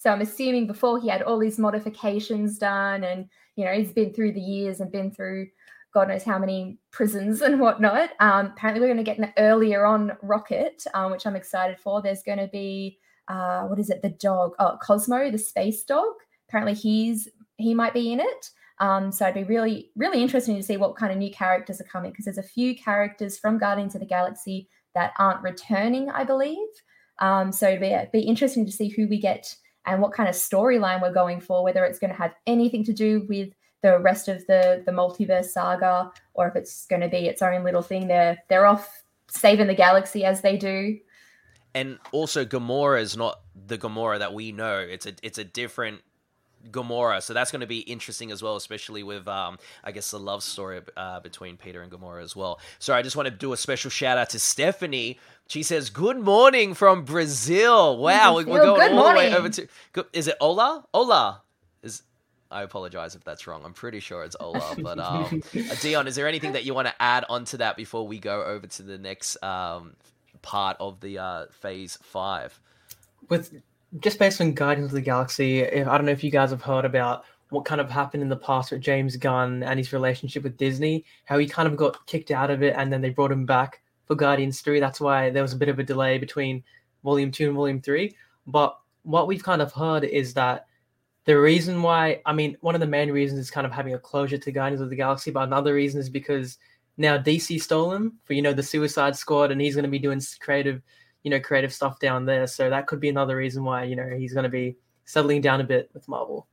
[SPEAKER 3] So I'm assuming before he had all these modifications done, and you know he's been through the years and been through God knows how many prisons and whatnot. Um, apparently, we're going to get an earlier on rocket, um, which I'm excited for. There's going to be uh, what is it? The dog, oh Cosmo, the space dog. Apparently, he's he might be in it. Um, so it'd be really really interesting to see what kind of new characters are coming because there's a few characters from Guardians of the Galaxy that aren't returning, I believe. Um, so it'd be, it'd be interesting to see who we get and what kind of storyline we're going for, whether it's going to have anything to do with the rest of the the multiverse saga, or if it's going to be its own little thing. They're they're off saving the galaxy as they do.
[SPEAKER 2] and also Gamora is not the Gamora that we know. It's a it's a different Gamora, so that's going to be interesting as well, especially with um I guess the love story uh, between Peter and Gamora as well. So I just want to do a special shout out to Stephanie. She says, "Good morning from Brazil." Wow, we- we're going
[SPEAKER 3] good
[SPEAKER 2] all the way over to. Is it Ola? Ola is. I apologize if that's wrong. I'm pretty sure it's Ola, but um, uh, Dion, is there anything that you want to add onto that before we go over to the next um, part of the uh, phase five?
[SPEAKER 4] with just based on Guardians of the Galaxy, if, I don't know if you guys have heard about what kind of happened in the past with James Gunn and his relationship with Disney, how he kind of got kicked out of it and then they brought him back for Guardians 3. That's why there was a bit of a delay between Volume 2 and Volume 3. But what we've kind of heard is that the reason why, I mean, one of the main reasons is kind of having a closure to Guardians of the Galaxy, but another reason is because now DC stole him for, you know, the Suicide Squad and he's going to be doing creative you know creative stuff down there so that could be another reason why you know he's going to be settling down a bit with marvel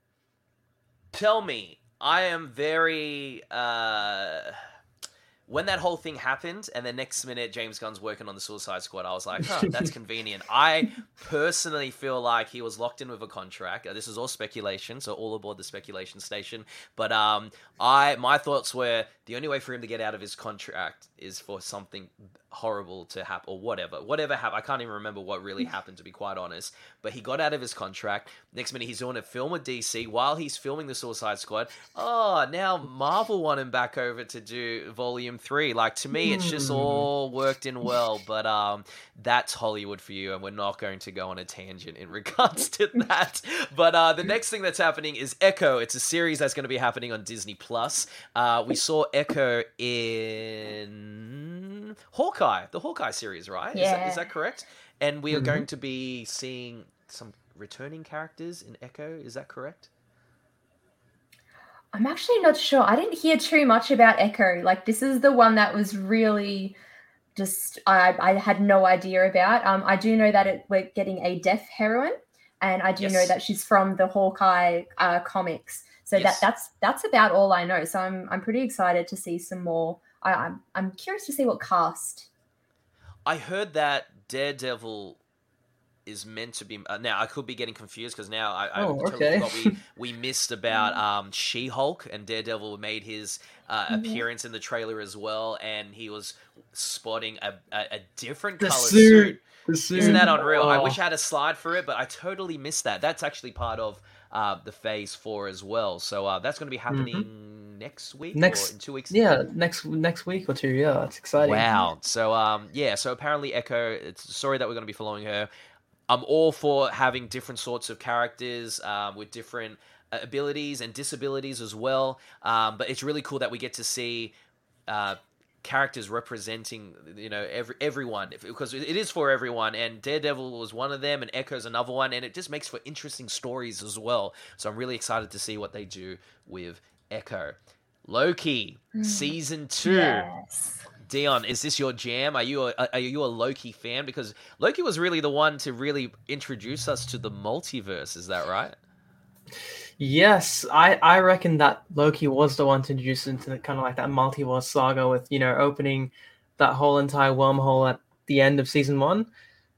[SPEAKER 2] Tell me, I am very, uh, when that whole thing happened, and the next minute James Gunn's working on the Suicide Squad, I was like, huh, that's convenient. I personally feel like he was locked in with a contract. Uh, This is all speculation, so all aboard the speculation station. But um, I my thoughts were the only way for him to get out of his contract is for something horrible to happen or whatever, whatever happened. I can't even remember what really happened to be quite honest. But he got out of his contract. Next minute, he's doing a film with DC while he's filming the Suicide Squad. Oh, now Marvel want him back over to do Volume Three. Like to me, it's just
[SPEAKER 4] Hmm.
[SPEAKER 2] all worked in well. But um, that's Hollywood for you, and we're not going to go on a tangent in regards to that. But uh, the next thing that's happening is Echo. It's a series that's going to be happening on Disney Plus. Uh, we saw Echo in Hawkeye, the Hawkeye series, right? Is, that,
[SPEAKER 3] Yeah.
[SPEAKER 2] is that correct? And we are
[SPEAKER 5] Mhm.
[SPEAKER 2] going to be seeing some returning characters in Echo. Is that correct?
[SPEAKER 3] I'm actually not sure. I didn't hear too much about Echo. Like this is the one that was really just I, I had no idea about. Um, I do know that it, we're getting a deaf heroine, and I do know that she's from the Hawkeye uh, comics. So
[SPEAKER 2] Yes.
[SPEAKER 3] that that's that's about all I know. So I'm I'm pretty excited to see some more. I, I'm I'm curious to see what cast.
[SPEAKER 2] I heard that Daredevil is meant to be. Uh, now I could be getting confused because now I, I
[SPEAKER 4] Oh,
[SPEAKER 2] totally
[SPEAKER 4] okay.
[SPEAKER 2] forgot we we missed about um, She Hulk and Daredevil made his uh,
[SPEAKER 3] Mhm.
[SPEAKER 2] appearance in the trailer as well, and he was spotting a, a, a different color
[SPEAKER 4] suit.
[SPEAKER 2] suit. Isn't that unreal? I
[SPEAKER 4] Oh.
[SPEAKER 2] wish I had a slide for it, but I totally missed that. That's actually part of uh, the Phase Four as well. So uh, that's going to be happening next week
[SPEAKER 4] Mm-hmm. Next-
[SPEAKER 2] or in two weeks.
[SPEAKER 4] Yeah, next next week or two. Yeah, it's exciting.
[SPEAKER 2] Wow. So um yeah, so apparently Echo it's a story that we're going to be following her. I'm all for having different sorts of characters um, with different uh, abilities and disabilities as well. Um, but it's really cool that we get to see uh, characters representing you know every everyone if- because it is for everyone and Daredevil was one of them and Echo's another one and it just makes for interesting stories as well. So I'm really excited to see what they do with Echo. Loki
[SPEAKER 3] Mm.
[SPEAKER 2] season 2.
[SPEAKER 3] Yes.
[SPEAKER 2] Dion, is this your jam? Are you a, are you a Loki fan? Because Loki was really the one to really introduce us to the multiverse. Is that right?
[SPEAKER 4] Yes, I I reckon that Loki was the one to introduce into the, kind of like that multiverse saga with you know opening that whole entire wormhole at the end of season one.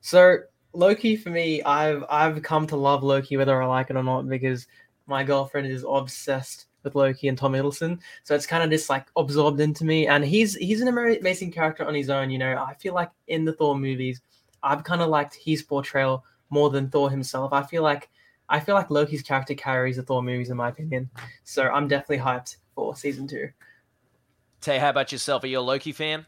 [SPEAKER 4] So Loki for me, I've I've come to love Loki whether I like it or not because my girlfriend is obsessed with Loki and Tom Hiddleston. So it's kind of just like absorbed into me, and he's he's an amazing character on his own. You know, I feel like in the Thor movies, I've kind of liked his portrayal more than Thor himself. I feel like I feel like Loki's character carries the Thor movies in my opinion. So I'm definitely hyped for season two.
[SPEAKER 2] Tay, how about yourself? Are you a Loki fan?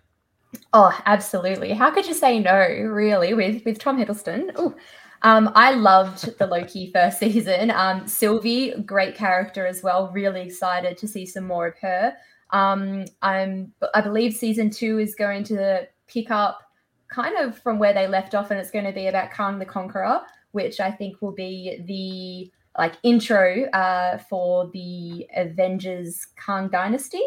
[SPEAKER 3] Oh, absolutely. How could you say no, really, with with Tom Hiddleston? Oh, um, I loved the Loki first season. Um, Sylvie, great character as well. Really excited to see some more of her. Um, I'm, I believe season two is going to pick up kind of from where they left off, and it's going to be about Kang the Conqueror, which I think will be the like intro uh, for the Avengers Kang Dynasty.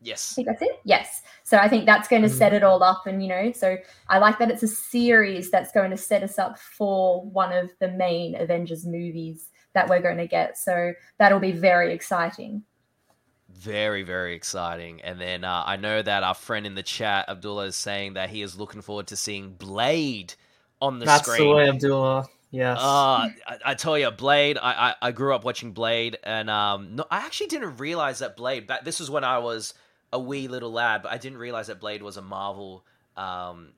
[SPEAKER 3] Yes. I
[SPEAKER 2] Yes.
[SPEAKER 3] think that's it. Yes. So I think that's going to
[SPEAKER 4] Mm.
[SPEAKER 3] set it all up. And, you know, so I like that it's a series that's going to set us up for one of the main Avengers movies that we're going to get. So that'll be very exciting.
[SPEAKER 2] Very, very exciting. And then uh, I know that our friend in the chat, Abdullah, is saying that he is looking forward to seeing Blade on the
[SPEAKER 4] That's
[SPEAKER 2] screen.
[SPEAKER 4] the way, Abdullah. Yes.
[SPEAKER 2] Uh, I, I tell you, Blade. I, I I grew up watching Blade, and um, no, I actually didn't realize that Blade. Back, this was when I was a wee little lad, but I didn't realize that Blade was a Marvel um,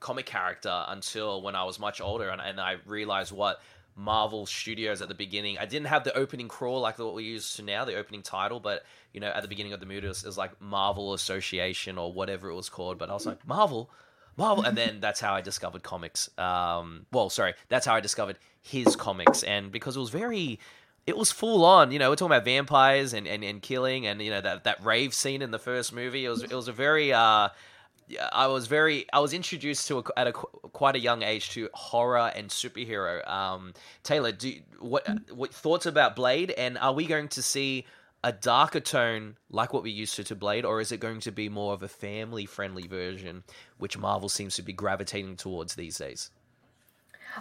[SPEAKER 2] comic character until when I was much older, and, and I realized what Marvel Studios at the beginning. I didn't have the opening crawl like what we use to now, the opening title, but you know, at the beginning of the movie, it was, it was like Marvel Association or whatever it was called. But I was like, Marvel, Marvel, and then that's how I discovered comics. Um, well, sorry, that's how I discovered his comics, and because it was very, it was full on. You know, we're talking about vampires and, and, and killing, and you know that that rave scene in the first movie. It was it was a very. Uh, I was very. I was introduced to a, at a quite a young age to horror and superhero. Um, Taylor, do what what thoughts about Blade, and are we going to see a darker tone like what we used to to Blade, or is it going to be more of a family friendly version, which Marvel seems to be gravitating towards these days?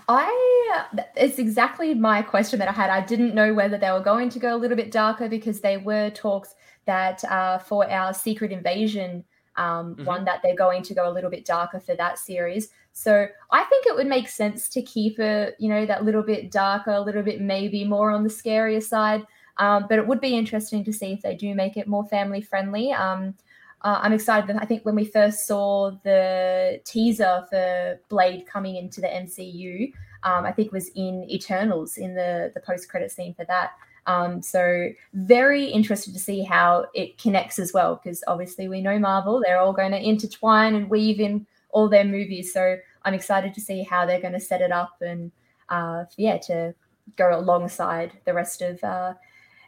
[SPEAKER 3] I it's exactly my question that I had. I didn't know whether they were going to go a little bit darker because they were talks that uh, for our Secret Invasion um,
[SPEAKER 2] Mhm.
[SPEAKER 3] one that they're going to go a little bit darker for that series. So I think it would make sense to keep it, you know, that little bit darker, a little bit maybe more on the scarier side. Um, but it would be interesting to see if they do make it more family friendly. Um, uh, I'm excited. That I think when we first saw the teaser for Blade coming into the MCU, um, I think it was in Eternals in the the post credit scene for that. Um, so very interested to see how it connects as well, because obviously we know Marvel; they're all going to intertwine and weave in all their movies. So I'm excited to see how they're going to set it up and uh, yeah, to go alongside the rest of uh,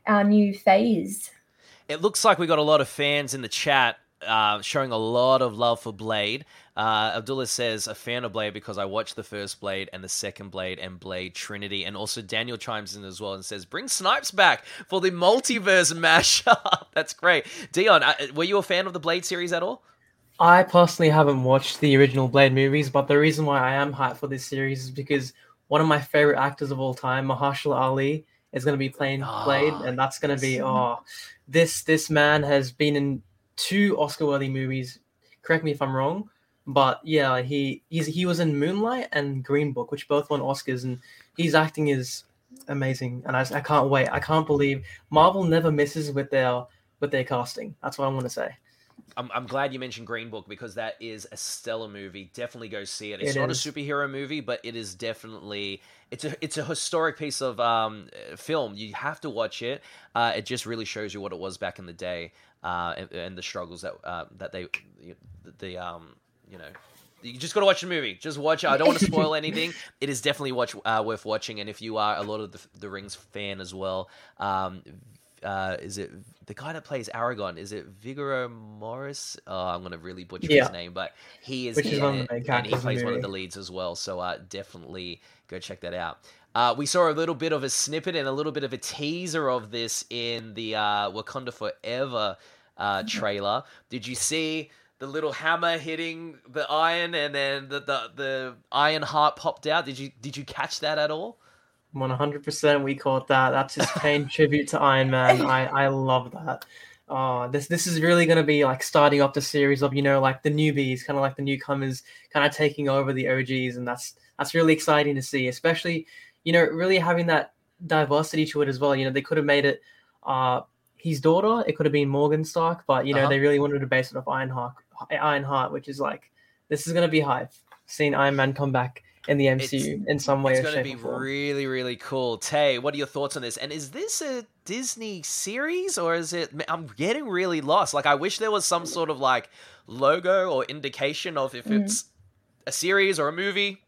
[SPEAKER 3] our new phase.
[SPEAKER 2] It looks like we got a lot of fans in the chat uh, showing a lot of love for Blade. Uh, Abdullah says, a fan of Blade because I watched the first Blade and the second Blade and Blade Trinity. And also Daniel chimes in as well and says, bring Snipes back for the multiverse mashup. That's great. Dion, uh, were you a fan of the Blade series at all?
[SPEAKER 4] I personally haven't watched the original Blade movies, but the reason why I am hyped for this series is because one of my favorite actors of all time, Mahershala Ali, is going to be playing Blade,
[SPEAKER 2] Ah,
[SPEAKER 4] and that's going to be oh, this this man has been in two Oscar-worthy movies. Correct me if I'm wrong, but yeah, he he's, he was in Moonlight and Green Book, which both won Oscars, and his acting is amazing, and I, I can't wait. I can't believe Marvel never misses with their with their casting. That's what I want to say.
[SPEAKER 2] I'm, I'm glad you mentioned Green Book because that is a stellar movie. Definitely go see it. It's
[SPEAKER 4] It
[SPEAKER 2] not
[SPEAKER 4] is.
[SPEAKER 2] a superhero movie, but it is definitely it's a it's a historic piece of um, uh, film. You have to watch it. Uh, it just really shows you what it was back in the day uh, and, and the struggles that uh, that they the, the um you know. You just gotta watch the movie. Just watch it. I don't want to spoil anything. It is definitely watch uh, worth watching. And if you are a lot of the, the Rings fan as well, um, uh, is it the guy that plays Aragon? Is it Viggo Morris? Oh, I'm gonna really butcher
[SPEAKER 4] Yeah.
[SPEAKER 2] his name, but he is
[SPEAKER 4] Which is
[SPEAKER 2] in
[SPEAKER 4] one of
[SPEAKER 2] it,
[SPEAKER 4] the main
[SPEAKER 2] and he plays one of the leads as well. So uh, definitely go check that out. Uh, we saw a little bit of a snippet and a little bit of a teaser of this in the uh, Wakanda Forever uh, trailer. Did you see the little hammer hitting the iron and then the, the the iron heart popped out? Did you did you catch that at all?
[SPEAKER 4] One hundred percent, we caught that. That's just paying tribute to Iron Man. I I love that. Oh, this this is really gonna be like starting off the series of you know like the newbies, kind of like the newcomers, kind of taking over the OGs, and that's that's really exciting to see. Especially, you know, really having that diversity to it as well. You know, they could have made it uh his daughter. It could have been Morgan Stark, but you know
[SPEAKER 2] Uh-huh.
[SPEAKER 4] they really wanted to base it off Ironheart, Ironheart, which is like this is gonna be hype. Seeing Iron Man come back in the MCU in some way
[SPEAKER 2] It's going to be really, really cool. Tay, what are your thoughts on this? And is this a Disney series or is it? I'm getting really lost. Like, I wish there was some sort of like logo or indication of if
[SPEAKER 3] Mm.
[SPEAKER 2] it's a series or a movie.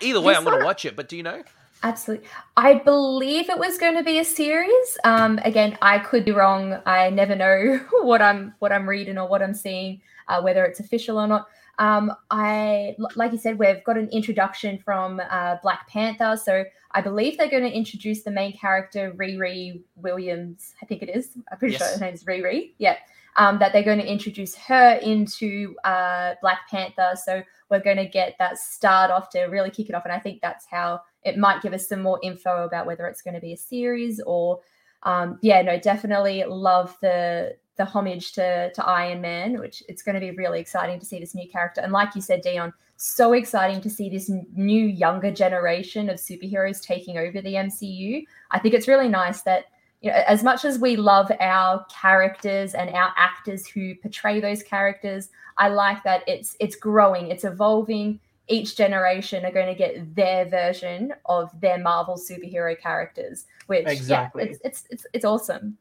[SPEAKER 2] Either way,
[SPEAKER 3] Yes,
[SPEAKER 2] I'm going to watch it. But do you know?
[SPEAKER 3] Absolutely. I believe it was going to be a series. Um, again, I could be wrong. I never know what I'm what I'm reading or what I'm seeing, uh, whether it's official or not. Um, I like you said, we've got an introduction from uh, Black Panther, so I believe they're going to introduce the main character Riri Williams. I think it is. I'm pretty sure her name is Riri. Yeah. Um, that they're going to introduce her into uh, Black Panther. So we're going to get that start off to really kick it off. And I think that's how it might give us some more info about whether it's going to be a series or, um, yeah, no, definitely love the the homage to to Iron Man, which it's going to be really exciting to see this new character. And like you said, Dion, so exciting to see this new younger generation of superheroes taking over the MCU. I think it's really nice that you know, as much as we love our characters and our actors who portray those characters, I like that it's it's growing, it's evolving. Each generation are going to get their version of their Marvel superhero characters, which
[SPEAKER 4] Exactly.
[SPEAKER 3] yeah, it's, it's it's it's awesome.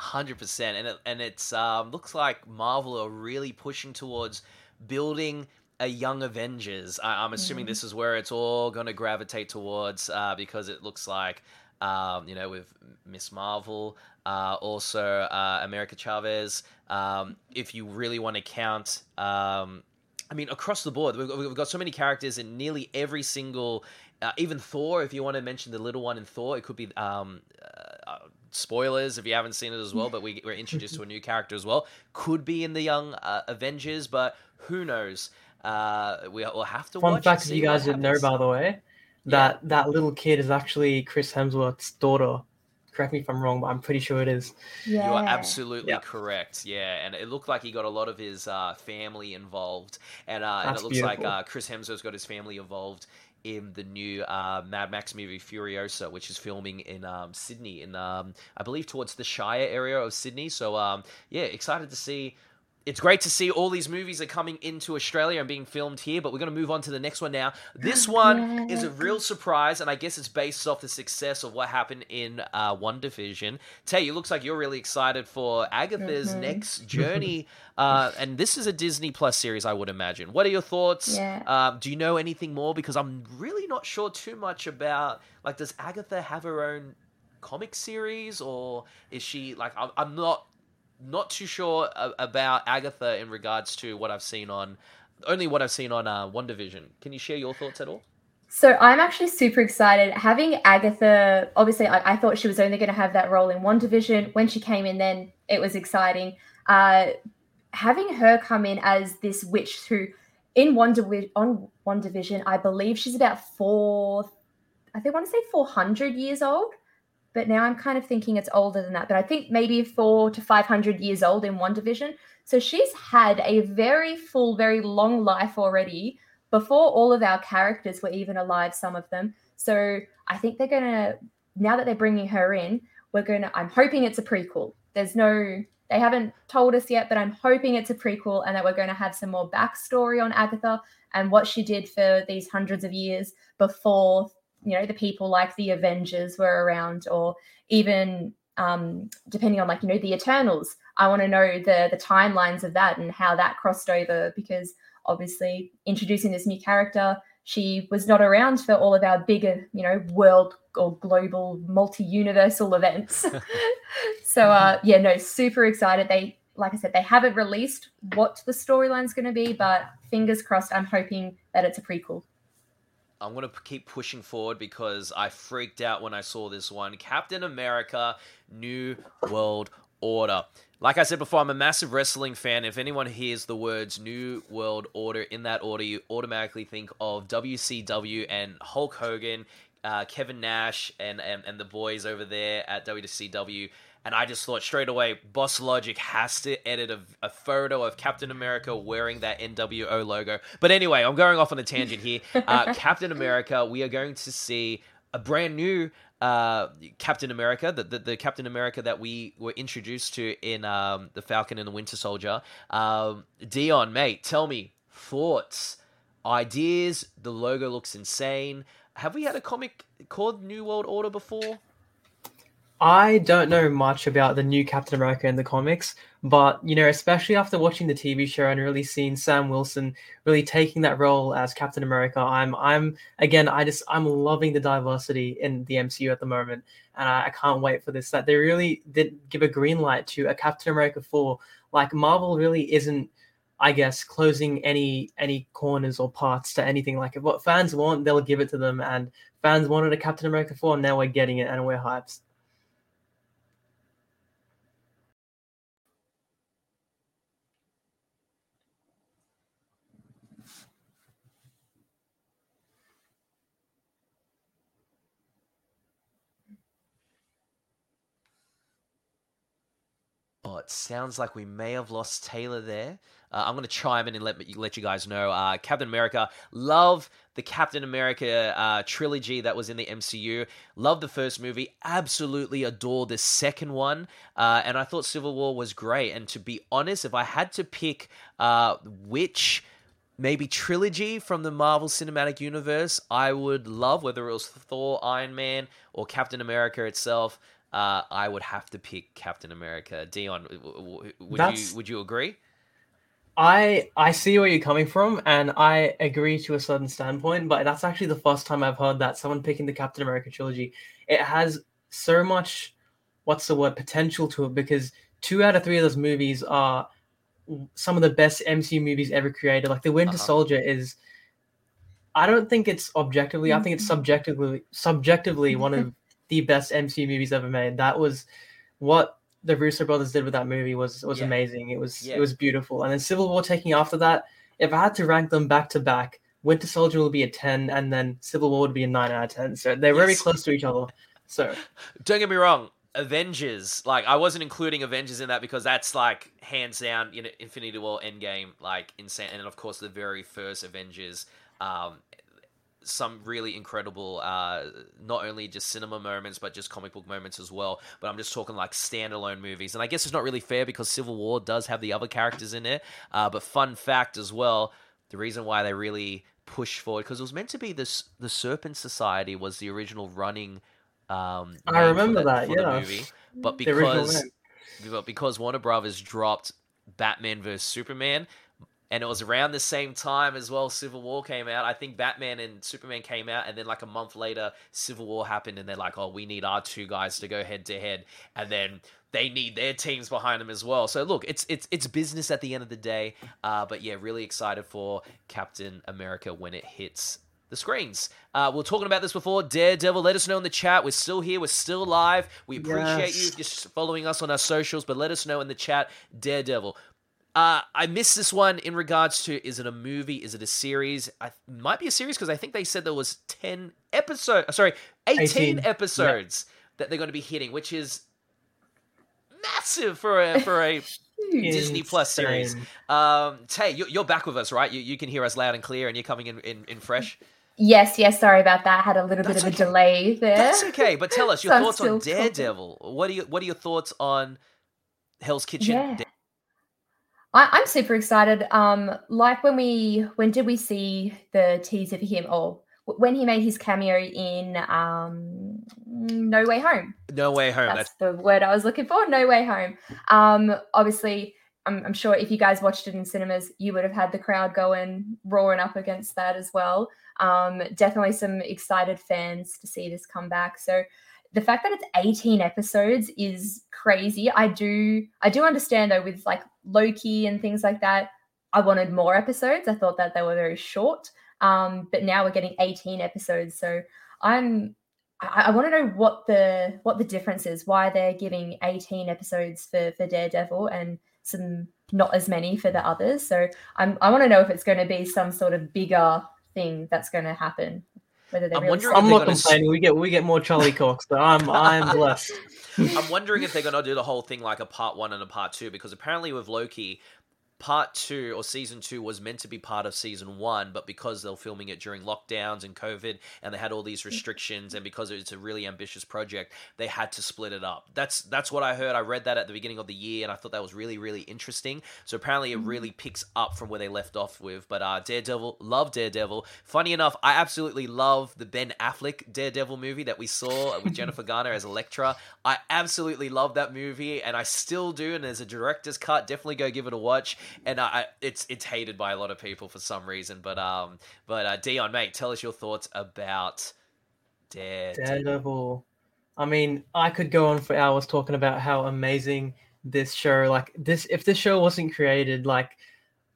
[SPEAKER 2] Hundred percent, and it, and it's um, looks like Marvel are really pushing towards building a young Avengers. I, I'm assuming
[SPEAKER 3] Mhm.
[SPEAKER 2] this is where it's all going to gravitate towards uh, because it looks like um, you know with Miss Marvel, uh, also uh, America Chavez. Um, if you really want to count. Um, I mean, across the board, we've got, we've got so many characters in nearly every single, uh, even Thor. If you want to mention the little one in Thor, it could be um, uh, spoilers if you haven't seen it as well. But we, we're introduced to a new character as well. Could be in the young uh, Avengers, but who knows? Uh, we, we'll have to
[SPEAKER 4] Fun
[SPEAKER 2] watch.
[SPEAKER 4] fact
[SPEAKER 2] and
[SPEAKER 4] if you guys didn't know, by the way, that that little kid is actually Chris Hemsworth's daughter. Correct me if I'm wrong, but I'm pretty sure it is.
[SPEAKER 3] Yeah.
[SPEAKER 2] You are absolutely
[SPEAKER 4] Yeah.
[SPEAKER 2] correct. Yeah, and it looked like he got a lot of his uh, family involved, and, uh, and it looks like
[SPEAKER 4] beautiful.
[SPEAKER 2] uh, Chris Hemsworth's got his family involved in the new uh, Mad Max movie Furiosa, which is filming in um, Sydney, in um, I believe towards the Shire area of Sydney. So um, yeah, excited to see. It's great to see all these movies are coming into Australia and being filmed here, but we're going to move on to the next one now. This one is a real surprise, and I guess it's based off the success of what happened in uh, WandaVision. Tay, it looks like you're really excited for Agatha's
[SPEAKER 3] Mhm.
[SPEAKER 2] next journey, uh, and this is a Disney Plus series, I would imagine. What are your thoughts?
[SPEAKER 3] Yeah.
[SPEAKER 2] Um, do you know anything more? Because I'm really not sure too much about. Like, does Agatha have her own comic series, or is she like? I'm, I'm not not too sure about Agatha in regards to what I've seen on. Only what I've seen on uh, WandaVision. Can you share your thoughts at all?
[SPEAKER 3] So I'm actually super excited. Having Agatha, obviously, I, I thought she was only going to have that role in WandaVision. When she came in, then it was exciting. Uh, having her come in as this witch who, in divi- on WandaVision, I believe she's about four. I think I want to say 400 years old, but now I'm kind of thinking it's older than that. But I think maybe four to 500 years old in WandaVision. So she's had a very full, very long life already before all of our characters were even alive, some of them. So I think they're going to, now that they're bringing her in, we're going to, I'm hoping it's a prequel. There's no, they haven't told us yet, but I'm hoping it's a prequel and that we're going to have some more backstory on Agatha and what she did for these hundreds of years before, you know, the people like the Avengers were around or even um, depending on like, you know, the Eternals. I want to know the the timelines of that and how that crossed over because obviously introducing this new character she was not around for all of our bigger you know world or global multi-universal events. So uh yeah no super excited. They like i said they haven't released what the storyline's going to be but fingers crossed i'm hoping that it's a prequel
[SPEAKER 2] I'm gonna keep pushing forward because I freaked out when I saw this one. Captain America: New World Order. Like I said before, I'm a massive wrestling fan. If anyone hears the words New World Order in that order, you automatically think of WCW and Hulk Hogan, uh, Kevin Nash, and, and and the boys over there at WCW. And I just thought straight away, Boss Logic has to edit a, a photo of Captain America wearing that NWO logo. But anyway, I'm going off on a tangent here. Uh, Captain America, we are going to see a brand new uh, Captain America, the, the, the Captain America that we were introduced to in um, The Falcon and the Winter Soldier. Um, Dion, mate, tell me, thoughts, ideas. The logo looks insane. Have we had a comic called New World Order before?
[SPEAKER 4] I don't know much about the new Captain America in the comics, but you know, especially after watching the TV show and really seeing Sam Wilson really taking that role as Captain America, I'm I'm again I just I'm loving the diversity in the MCU at the moment, and I, I can't wait for this. That they really did give a green light to a Captain America four. Like Marvel really isn't, I guess, closing any any corners or parts to anything. Like if what fans want, they'll give it to them, and fans wanted a Captain America four, now we're getting it, and we're hyped.
[SPEAKER 2] It sounds like we may have lost Taylor there. Uh, I'm going to chime in and let let you guys know. Uh, Captain America, love the Captain America uh, trilogy that was in the MCU. Love the first movie. Absolutely adore the second one. Uh, and I thought Civil War was great. And to be honest, if I had to pick uh, which maybe trilogy from the Marvel Cinematic Universe, I would love whether it was Thor, Iron Man, or Captain America itself. Uh, I would have to pick Captain America. Dion, w- w- would
[SPEAKER 4] That's-
[SPEAKER 2] you would you agree?
[SPEAKER 4] I I see where you're coming from, and I agree to a certain standpoint. But that's actually the first time I've heard that someone picking the Captain America trilogy. It has so much, what's the word, potential to it because two out of three of those movies are some of the best MCU movies ever created. Like the Winter
[SPEAKER 2] Uh-huh.
[SPEAKER 4] Soldier is. I don't think it's objectively. I think it's subjectively subjectively one of the best MCU movies ever made. That was what the Russo brothers did with that movie was was
[SPEAKER 2] Yeah.
[SPEAKER 4] amazing. It was
[SPEAKER 2] Yeah.
[SPEAKER 4] it was beautiful. And then Civil War taking after that, if I had to rank them back to back, Winter Soldier will be a 10 and then Civil War would be a 9 out of 10. So they're very close to each other. So
[SPEAKER 2] Don't get me wrong. Avengers. Like I wasn't including Avengers in that because that's like hands down, you know, Infinity War, Endgame, like insane, and of course the very first Avengers. Um, some really incredible, uh, not only just cinema moments, but just comic book moments as well. But I'm just talking like standalone movies. And I guess it's not really fair because Civil War does have the other characters in it. Uh, but fun fact as well, the reason why they really push forward, because it was meant to be this, the Serpent Society was the original running. Um,
[SPEAKER 4] I remember that,
[SPEAKER 2] the
[SPEAKER 4] yeah.
[SPEAKER 2] movie. But because but because Warner Brothers dropped Batman vs Superman, and it was around the same time as well Civil War came out. I think Batman and Superman came out, and then like a month later, Civil War happened, and they're like, "Oh, we need our two guys to go head to head," and then they need their teams behind them as well. So look, it's it's it's business at the end of the day. Uh, but yeah, really excited for Captain America when it hits the screens. Uh, we are talking about this before. Daredevil, let us know in the chat. We're still here. We're still live. We appreciate you
[SPEAKER 4] Yes.
[SPEAKER 2] you're s- following us on our socials, but let us know in the chat. Daredevil. Uh, I missed this one in regards to is it a movie? Is it a series? I might be a series because I think they said there was ten episodes. Sorry, eighteen,
[SPEAKER 4] 18,
[SPEAKER 2] episodes that they're going to be hitting, which is massive for a for a Disney Plus series. Um, Tay, you- you're back with us, right? You, you can hear us loud and clear, and you're coming in, in, in fresh.
[SPEAKER 3] Yes, yes. Sorry about that. Had a little
[SPEAKER 2] That's
[SPEAKER 3] bit of a delay there.
[SPEAKER 2] That's okay, but tell us your
[SPEAKER 3] So
[SPEAKER 2] thoughts on
[SPEAKER 3] still talking.
[SPEAKER 2] Daredevil. What are you What are your thoughts on Hell's Kitchen?
[SPEAKER 3] Yeah. I, I'm super excited. Um, like when we when did we see the teaser for him? Or w- when he made his cameo in um, No Way Home.
[SPEAKER 2] no Way Home.
[SPEAKER 3] That's
[SPEAKER 2] That's
[SPEAKER 3] the word I was looking for. No Way Home. Um, obviously, I'm, I'm sure if you guys watched it in cinemas, you would have had the crowd going roaring up against that as well. Um, definitely some excited fans to see this come back. So the fact that it's 18 episodes is crazy. I do I do understand though with like Loki and things like that. I wanted more episodes. I thought that they were very short. Um, but now we're getting 18 episodes. So I'm I, I want to know what the what the difference is, why they're giving 18 episodes for for Daredevil and some not as many for the others. So I'm I want to know if it's going to be some sort of bigger thing that's going to happen. Whether they're
[SPEAKER 2] I'm
[SPEAKER 3] really
[SPEAKER 2] wondering if
[SPEAKER 4] I'm
[SPEAKER 2] they're
[SPEAKER 4] not
[SPEAKER 2] gonna s-
[SPEAKER 4] complaining. We get we get more Charlie Cox, so I'm I'm blessed.
[SPEAKER 2] I'm wondering if they're going to do the whole thing like a part one and a part two because apparently with Loki, part two or season two was meant to be part of season one, but because they were filming it during lockdowns and COVID and they had all these restrictions and because it's a really ambitious project, they had to split it up. That's that's what I heard. I read that at the beginning of the year and I thought that was really, really interesting. So apparently it really picks up from where they left off with. But uh Daredevil, love Daredevil. Funny enough, I absolutely love the Ben Affleck Daredevil movie that we saw with Jennifer Garner as Elektra. I absolutely love that movie, and I still do. And there's a director's cut. Definitely go give it a watch. And I, I it's it's hated by a lot of people for some reason. But um, but uh, Dion, mate, tell us your thoughts about Daredevil.
[SPEAKER 4] Daredevil. I mean, I could go on for hours talking about how amazing this show. Like this, if this show wasn't created, like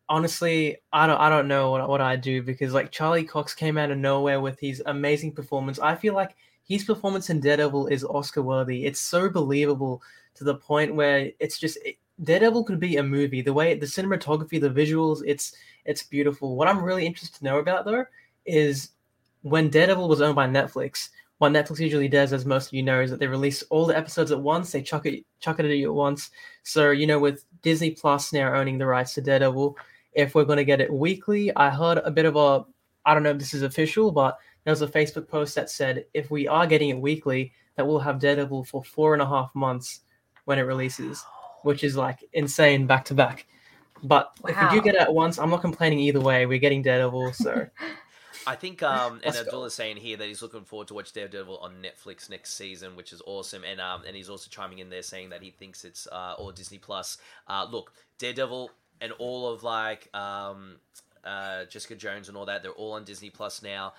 [SPEAKER 4] honestly, I don't, I don't know what what I'd do because like Charlie Cox came out of nowhere with his amazing performance. I feel like his performance in Daredevil is Oscar worthy. It's so believable to the point where it's just it, Daredevil could be a movie. The way the cinematography, the visuals, it's it's beautiful. What I'm really interested to know about though is when Daredevil was owned by Netflix, what Netflix usually does, as most of you know, is that they release all the episodes at once. They chuck it, chuck it at you at once. So you know, with Disney Plus now owning the rights to Daredevil, if we're going to get it weekly, I heard a bit of a, I don't know if this is official, but there was a Facebook post that said if we are getting it weekly, that we'll have Daredevil for four and a half months when it releases, which is like insane back to back. But if we do get it at once, I'm not complaining either way. We're getting Daredevil, so
[SPEAKER 2] I think, um, and
[SPEAKER 4] Let's go.
[SPEAKER 2] Abdul is saying here that he's looking forward to watch Daredevil on Netflix next season, which is awesome. And um, and he's also chiming in there saying that he thinks it's uh, or Disney Plus. Uh, look, Daredevil and all of like um, uh, Jessica Jones and all that, they're all on Disney Plus now.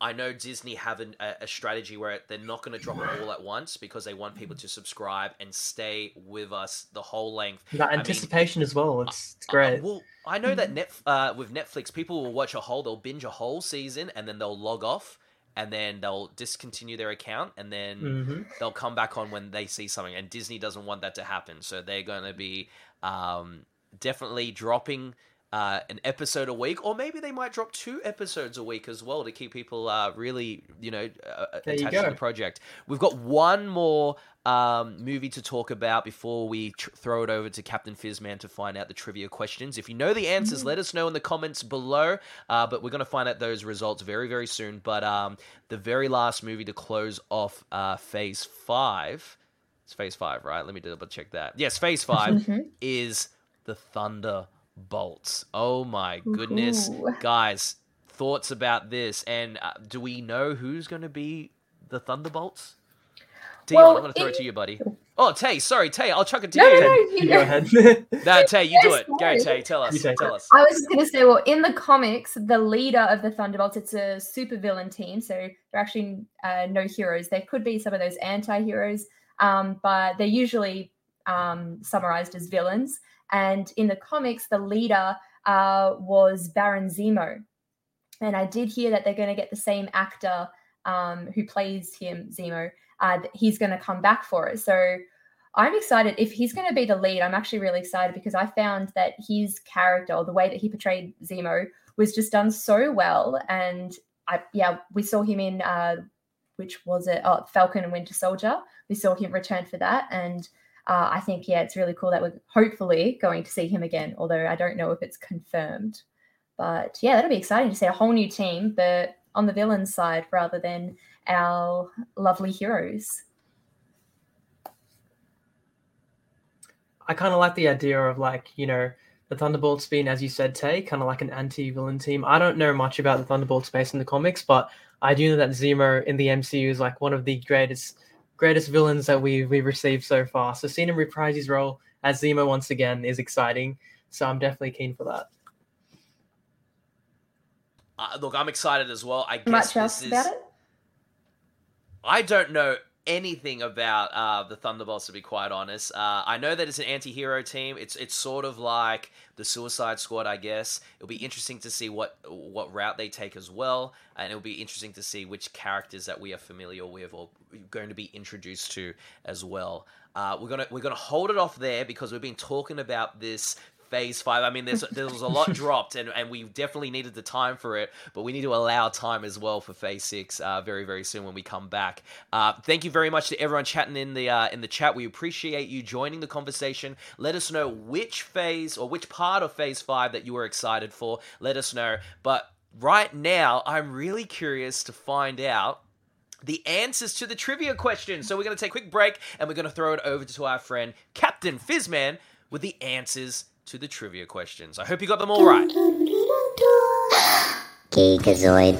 [SPEAKER 2] I know Disney have an, a, a strategy where they're not going to drop it all at once because they want people to subscribe and stay with us the whole length.
[SPEAKER 4] that
[SPEAKER 2] mean,
[SPEAKER 4] anticipation as well. It's, it's great.
[SPEAKER 2] well, I know that net uh, with Netflix, people will watch a whole, they'll binge a whole season, and then they'll log off, and then they'll discontinue their account, and then
[SPEAKER 4] hmm
[SPEAKER 2] they'll come back on when they see something. And Disney doesn't want that to happen, so they're going to be um, definitely dropping uh, an episode a week, or maybe they might drop two episodes a week as well to keep people uh, really, you know, uh,
[SPEAKER 4] you
[SPEAKER 2] attached to the project. We've got one more um, movie to talk about before we tr- throw it over to Captain Fizzman to find out the trivia questions. If you know the answers, let us know in the comments below. Uh, but we're going to find out those results very, very soon. But um, the very last movie to close off uh, Phase Five. It's Phase Five, right? Let me double check that. Yes, Phase 5
[SPEAKER 3] Mhm.
[SPEAKER 2] is the Thunderbolts. Oh my goodness,
[SPEAKER 3] Ooh.
[SPEAKER 2] guys! Thoughts about this? And uh, do we know who's going to be the Thunderbolts? Dion,
[SPEAKER 3] Well,
[SPEAKER 2] I'm going to throw it to you, buddy. Oh, Tay, sorry, Tay, I'll chuck it to
[SPEAKER 3] No,
[SPEAKER 2] you.
[SPEAKER 3] no, no,
[SPEAKER 4] You
[SPEAKER 3] you
[SPEAKER 4] go
[SPEAKER 3] go.
[SPEAKER 4] ahead.
[SPEAKER 2] No, Tay, you do it. Go,
[SPEAKER 3] sorry.
[SPEAKER 2] Tay, tell us.
[SPEAKER 4] You take
[SPEAKER 2] Tell
[SPEAKER 4] it.
[SPEAKER 2] us.
[SPEAKER 3] I was just going to say, well, in the comics, the leader of the Thunderbolts, it's a supervillain team. So they're actually uh, no heroes. There could be some of those anti heroes, um, but they're usually um, summarized as villains. And in the comics, the leader uh, was Baron Zemo. And I did hear that they're going to get the same actor um, who plays him, Zemo. Uh, he's going to come back for it. So I'm excited. If he's going to be the lead, I'm actually really excited because I found that his character, or the way that he portrayed Zemo, was just done so well. And I, yeah, we saw him in, uh, which was it? Oh, Falcon and Winter Soldier. We saw him return for that, and uh, I think yeah, it's really cool that we're hopefully going to see him again. Although I don't know if it's confirmed, but yeah, that'll be exciting to see a whole new team, but on the villain side rather than our lovely heroes.
[SPEAKER 4] I kind of like the idea of like you know the Thunderbolts being, as you said, Tay, kind of like an anti-villain team. I don't know much about the Thunderbolts based in the comics, but I do know that Zemo in the MCU is like one of the greatest greatest villains that we we've received so far. So seeing him reprise his role as Zemo once again is exciting. So I'm definitely keen for that.
[SPEAKER 2] Uh, look, I'm excited as well. I guess
[SPEAKER 3] Much
[SPEAKER 2] this
[SPEAKER 3] else
[SPEAKER 2] is.
[SPEAKER 3] about it?
[SPEAKER 2] I don't know anything about uh, the Thunderbolts to be quite honest. Uh, I know that it's an anti-hero team. It's it's sort of like the Suicide Squad, I guess. It'll be interesting to see what what route they take as well, and it'll be interesting to see which characters that we are familiar with or going to be introduced to as well. Uh, we're gonna we're gonna hold it off there because we've been talking about this phase five. I mean, there's there was a lot dropped, and, and we definitely needed the time for it, but we need to allow time as well for phase six uh, very very soon when we come back. Uh, thank you very much to everyone chatting in the uh, in the chat. We appreciate you joining the conversation. Let us know which phase or which part of phase five that you were excited for. Let us know. But right now, I'm really curious to find out the answers to the trivia questions. So we're going to take a quick break and we're going to throw it over to our friend Captain Fizzman with the answers to the trivia questions. I hope you got them all right.
[SPEAKER 1] Geekazoid.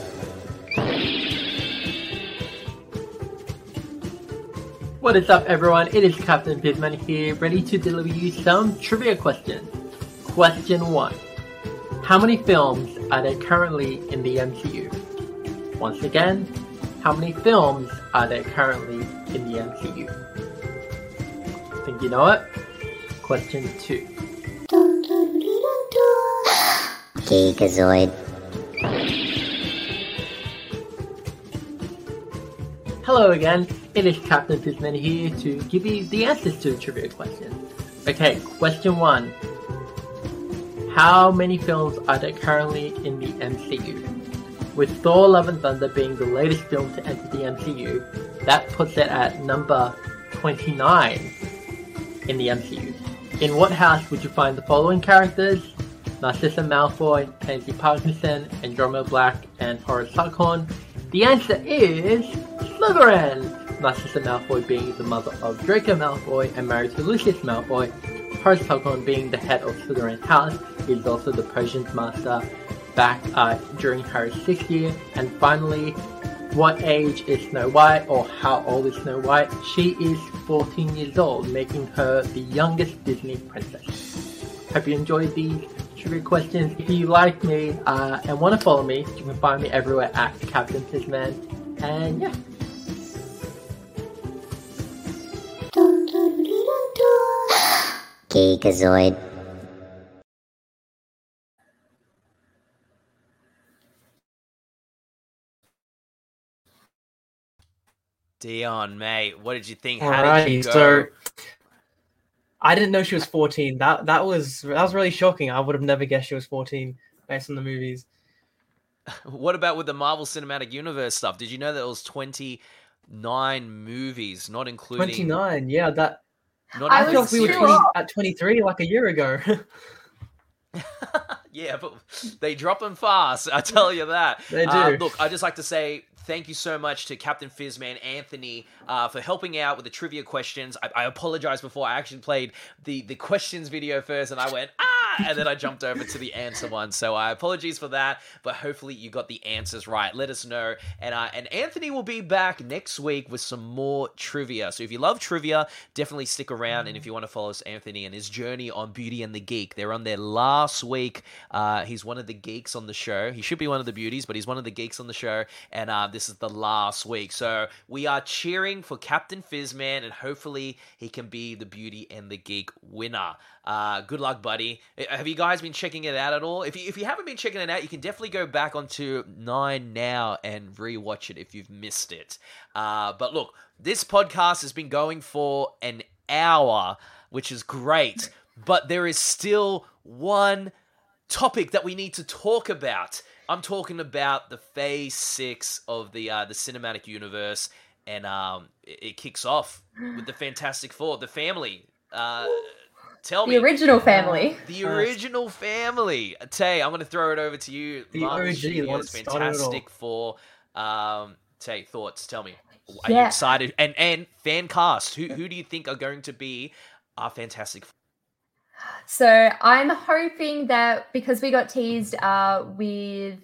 [SPEAKER 5] What is up, everyone? It is Captain Fizzman here, ready to deliver you some trivia questions. Question 1 How many films are there currently in the MCU? Once again, how many films are there currently in the MCU? Think you know it? Question 2 Hello again, it is Captain Fizzman here to give you the answers to the trivia question. Okay, question one. How many films are there currently in the MCU? With Thor Love and Thunder being the latest film to enter the MCU, that puts it at number 29 in the MCU. In what house would you find the following characters? Narcissa Malfoy, Pansy Parkinson, Andromeda Black, and Horace Slughorn? The answer is Slytherin! Narcissa Malfoy being the mother of Draco Malfoy and married to Lucius Malfoy. Horace Slughorn being the head of Slytherin House is also the Potions master back uh, during Harry's sixth year. And finally, what age is Snow White or how old is Snow White? She is 14 years old, making her the youngest Disney princess. Hope you enjoyed these trivia questions. If you like me uh, and want to follow me, you can find me everywhere at Captain Fizzman. And yeah.
[SPEAKER 1] Geekazoid.
[SPEAKER 2] Dion, mate, what did you think? How did you
[SPEAKER 4] Alrighty,
[SPEAKER 2] go?
[SPEAKER 4] so I didn't know she was 14. That that was that was really shocking. I would have never guessed she was 14 based on the movies.
[SPEAKER 2] What about with the Marvel Cinematic Universe stuff? Did you know that it was 29 movies, not including
[SPEAKER 4] 29. Yeah, that
[SPEAKER 2] Not
[SPEAKER 3] I
[SPEAKER 4] I feel like we were 20, at 23 like a year ago.
[SPEAKER 2] yeah, but they drop them fast. I tell you that.
[SPEAKER 4] They
[SPEAKER 2] Uh,
[SPEAKER 4] do.
[SPEAKER 2] look, I just like to say thank you so much to Captain Fizzman Anthony uh, for helping out with the trivia questions. I, I apologize before I actually played the the questions video first, and I went ah, and then I jumped over to the answer one. So I apologies for that, but hopefully you got the answers right. Let us know, and uh, and Anthony will be back next week with some more trivia. So if you love trivia, definitely stick around, and if you want to follow us, Anthony and his journey on Beauty and the Geek, they're on their last week. Uh, he's one of the geeks on the show. He should be one of the beauties, but he's one of the geeks on the show, and uh, this is the last week. So we are cheering for Captain Fizzman, and hopefully he can be the beauty and the geek winner. Uh, good luck, buddy. Uh, Have you guys been checking it out at all? If you, if you haven't been checking it out, you can definitely go back onto Nine now and rewatch it if you've missed it. Uh, but look, this podcast has been going for an hour, which is great. But there is still one topic that we need to talk about. I'm talking about the Phase Six of the uh, the cinematic universe, and um, it, it kicks off with the Fantastic Four, the family. Uh, tell
[SPEAKER 3] The
[SPEAKER 2] me,
[SPEAKER 3] original family.
[SPEAKER 2] the original family. Tay, I'm going to throw it over to you.
[SPEAKER 4] The
[SPEAKER 2] Marvel
[SPEAKER 4] OG,
[SPEAKER 2] Studios,
[SPEAKER 4] the one that started it all.
[SPEAKER 2] Fantastic Four. Um, Tay, thoughts? Tell me. Are you excited? And and fan cast. Who who do you think are going to be our Fantastic Four?
[SPEAKER 3] So I'm hoping that because we got teased uh, with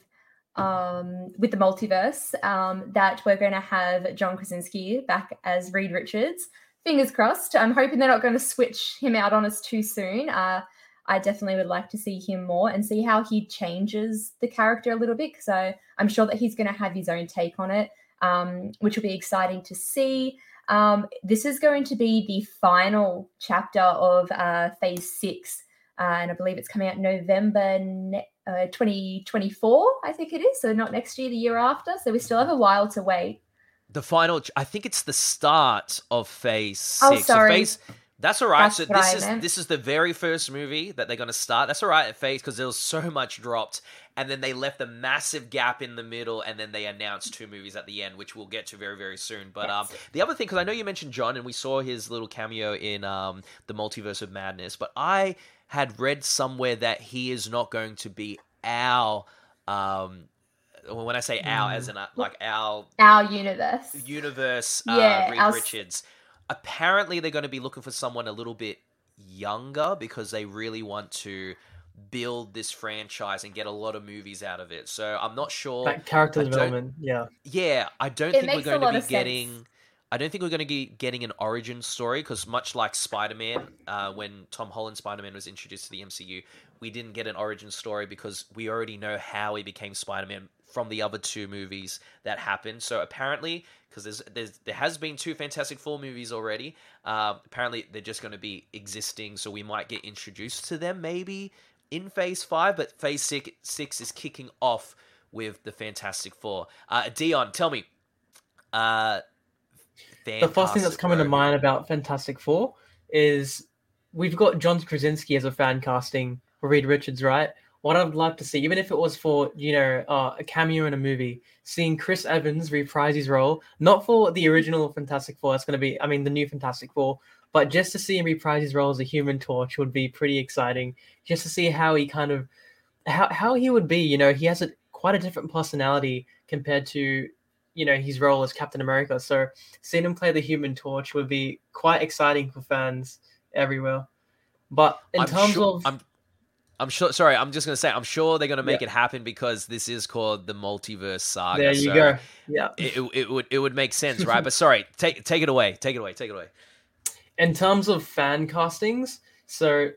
[SPEAKER 3] um, with the multiverse, um, that we're going to have John Krasinski back as Reed Richards. Fingers crossed. I'm hoping they're not going to switch him out on us too soon. Uh, I definitely would like to see him more and see how he changes the character a little bit. So I'm sure that he's going to have his own take on it, um, which will be exciting to see. Um, this is going to be the final chapter of uh, Phase Six, uh, and I believe it's coming out November ne- uh, 2024. I think it is. So not next year, the year after. So we still have a while to wait.
[SPEAKER 2] The final. I think it's the start of Phase
[SPEAKER 3] Oh,
[SPEAKER 2] Six. So
[SPEAKER 3] sorry.
[SPEAKER 2] phase, that's all right.
[SPEAKER 3] That's
[SPEAKER 2] so this is this is the very first movie that they're going to start. That's all right at Phase because there was so much dropped, and then they left a massive gap in the middle, and then they announced two movies at the end, which we'll get to very very soon. But um, the other thing, because I know you mentioned John, and we saw his little cameo in um the Multiverse of Madness, but I had read somewhere that he is not going to be our um. When I say our, as in uh, like our
[SPEAKER 3] Our universe.
[SPEAKER 2] universe uh,
[SPEAKER 3] Yeah,
[SPEAKER 2] Reed
[SPEAKER 3] our
[SPEAKER 2] Richards. Apparently, they're going to be looking for someone a little bit younger because they really want to build this franchise and get a lot of movies out of it. So I'm not sure.
[SPEAKER 4] that character
[SPEAKER 2] I
[SPEAKER 4] development, yeah.
[SPEAKER 2] Yeah, I don't
[SPEAKER 3] It
[SPEAKER 2] think we're going to
[SPEAKER 3] of
[SPEAKER 2] be
[SPEAKER 3] sense.
[SPEAKER 2] getting. I don't think we're going to be getting an origin story because much like Spider-Man, uh, when Tom Holland Spider-Man was introduced to the MCU, we didn't get an origin story because we already know how he became Spider-Man from the other two movies that happened. So apparently, because there's, there's there has been two Fantastic Four movies already. Uh, apparently, they're just going to be existing, so we might get introduced to them maybe in Phase Five, but Phase Six, six is kicking off with the Fantastic Four. Uh, Dion, tell me. Uh,
[SPEAKER 4] the first thing that's coming to mind about Fantastic Four is we've got John Krasinski as a fan casting for Reed Richards, right? What I'd love to see, even if it was for you know uh, a cameo in a movie, seeing Chris Evans reprise his role, not for the original Fantastic Four. That's going to be, I mean, the new Fantastic Four, but just to see him reprise his role as a Human Torch would be pretty exciting. Just to see how he kind of how how he would be. You know, he has a quite a different personality compared to you know his role as Captain America. So seeing him play the Human Torch would be quite exciting for fans everywhere. But in
[SPEAKER 2] I'm
[SPEAKER 4] terms
[SPEAKER 2] sure,
[SPEAKER 4] of
[SPEAKER 2] I'm, I'm sure. Sorry, I'm just gonna say, I'm sure they're gonna make
[SPEAKER 4] Yeah.
[SPEAKER 2] it happen because this is called the multiverse saga.
[SPEAKER 4] there you
[SPEAKER 2] so
[SPEAKER 4] go. Yeah.
[SPEAKER 2] It, it, it would it would make sense, right? but sorry, take take it away, take it away, take it away.
[SPEAKER 4] In terms of fan castings, so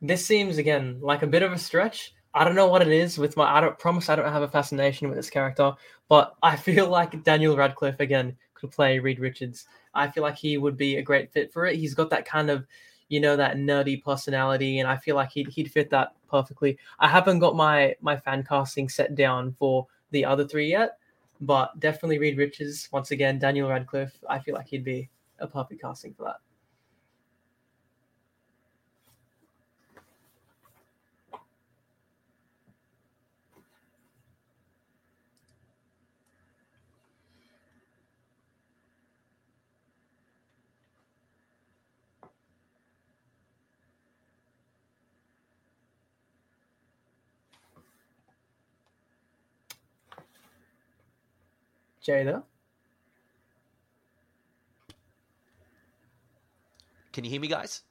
[SPEAKER 4] this seems again like a bit of a stretch. I don't know what it is with my. I don't promise I don't have a fascination with this character, but I feel like Daniel Radcliffe again could play Reed Richards. I feel like he would be a great fit for it. He's got that kind of, you know, that nerdy personality, and I feel like he'd he'd fit that perfectly. I haven't got my my fan casting set down for the other three yet, but definitely Reed Richards once again. Daniel Radcliffe. I feel like he'd be a perfect casting for that. Jada.
[SPEAKER 2] Can you hear me, guys?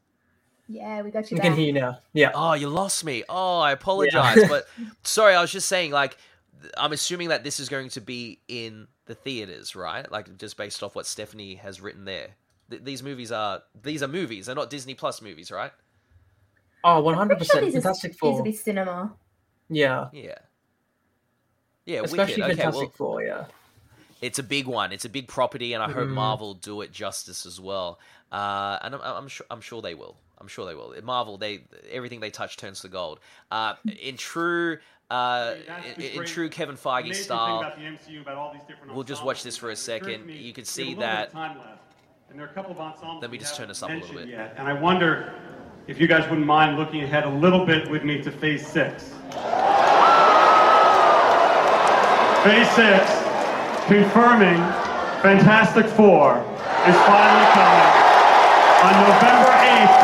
[SPEAKER 3] Yeah, we got you
[SPEAKER 4] We
[SPEAKER 3] back.
[SPEAKER 4] can hear you now. Yeah.
[SPEAKER 2] Oh, you lost me. Oh, I apologize. but sorry, I was just saying, like, I'm assuming that this is going to be in the theaters, right? Like, just based off what Stephanie has written there. Th- these movies are these are movies. They're not Disney Plus movies, right?
[SPEAKER 4] Oh, hundred
[SPEAKER 3] pretty sure
[SPEAKER 4] percent.
[SPEAKER 3] these are-
[SPEAKER 4] Fantastic
[SPEAKER 3] These will
[SPEAKER 4] Four.
[SPEAKER 3] be cinema.
[SPEAKER 4] Yeah.
[SPEAKER 2] Yeah. Yeah,
[SPEAKER 4] Especially
[SPEAKER 2] wicked. Okay,
[SPEAKER 4] Fantastic
[SPEAKER 2] well,
[SPEAKER 4] Four. Yeah.
[SPEAKER 2] It's a big one. It's a big property, and I hope
[SPEAKER 4] Mhm.
[SPEAKER 2] Marvel do it justice as well. Uh, and I'm, I'm sure I'm sure they will. I'm sure they will. Marvel, they everything they touch turns to gold. Uh, in true. Uh, in, in true Kevin Feige style,
[SPEAKER 6] MCU, about all these different
[SPEAKER 2] We'll just watch this for a
[SPEAKER 6] and it occurs to
[SPEAKER 2] second.
[SPEAKER 6] me
[SPEAKER 2] You can see
[SPEAKER 6] have a little bit
[SPEAKER 2] that-
[SPEAKER 6] left, and there are a couple of ensembles
[SPEAKER 2] Let me just turn this up a little bit.
[SPEAKER 6] Yet, and I wonder if you guys wouldn't mind looking ahead a little bit with me to Phase Six. Phase Six, confirming Fantastic Four is finally coming on November eighth,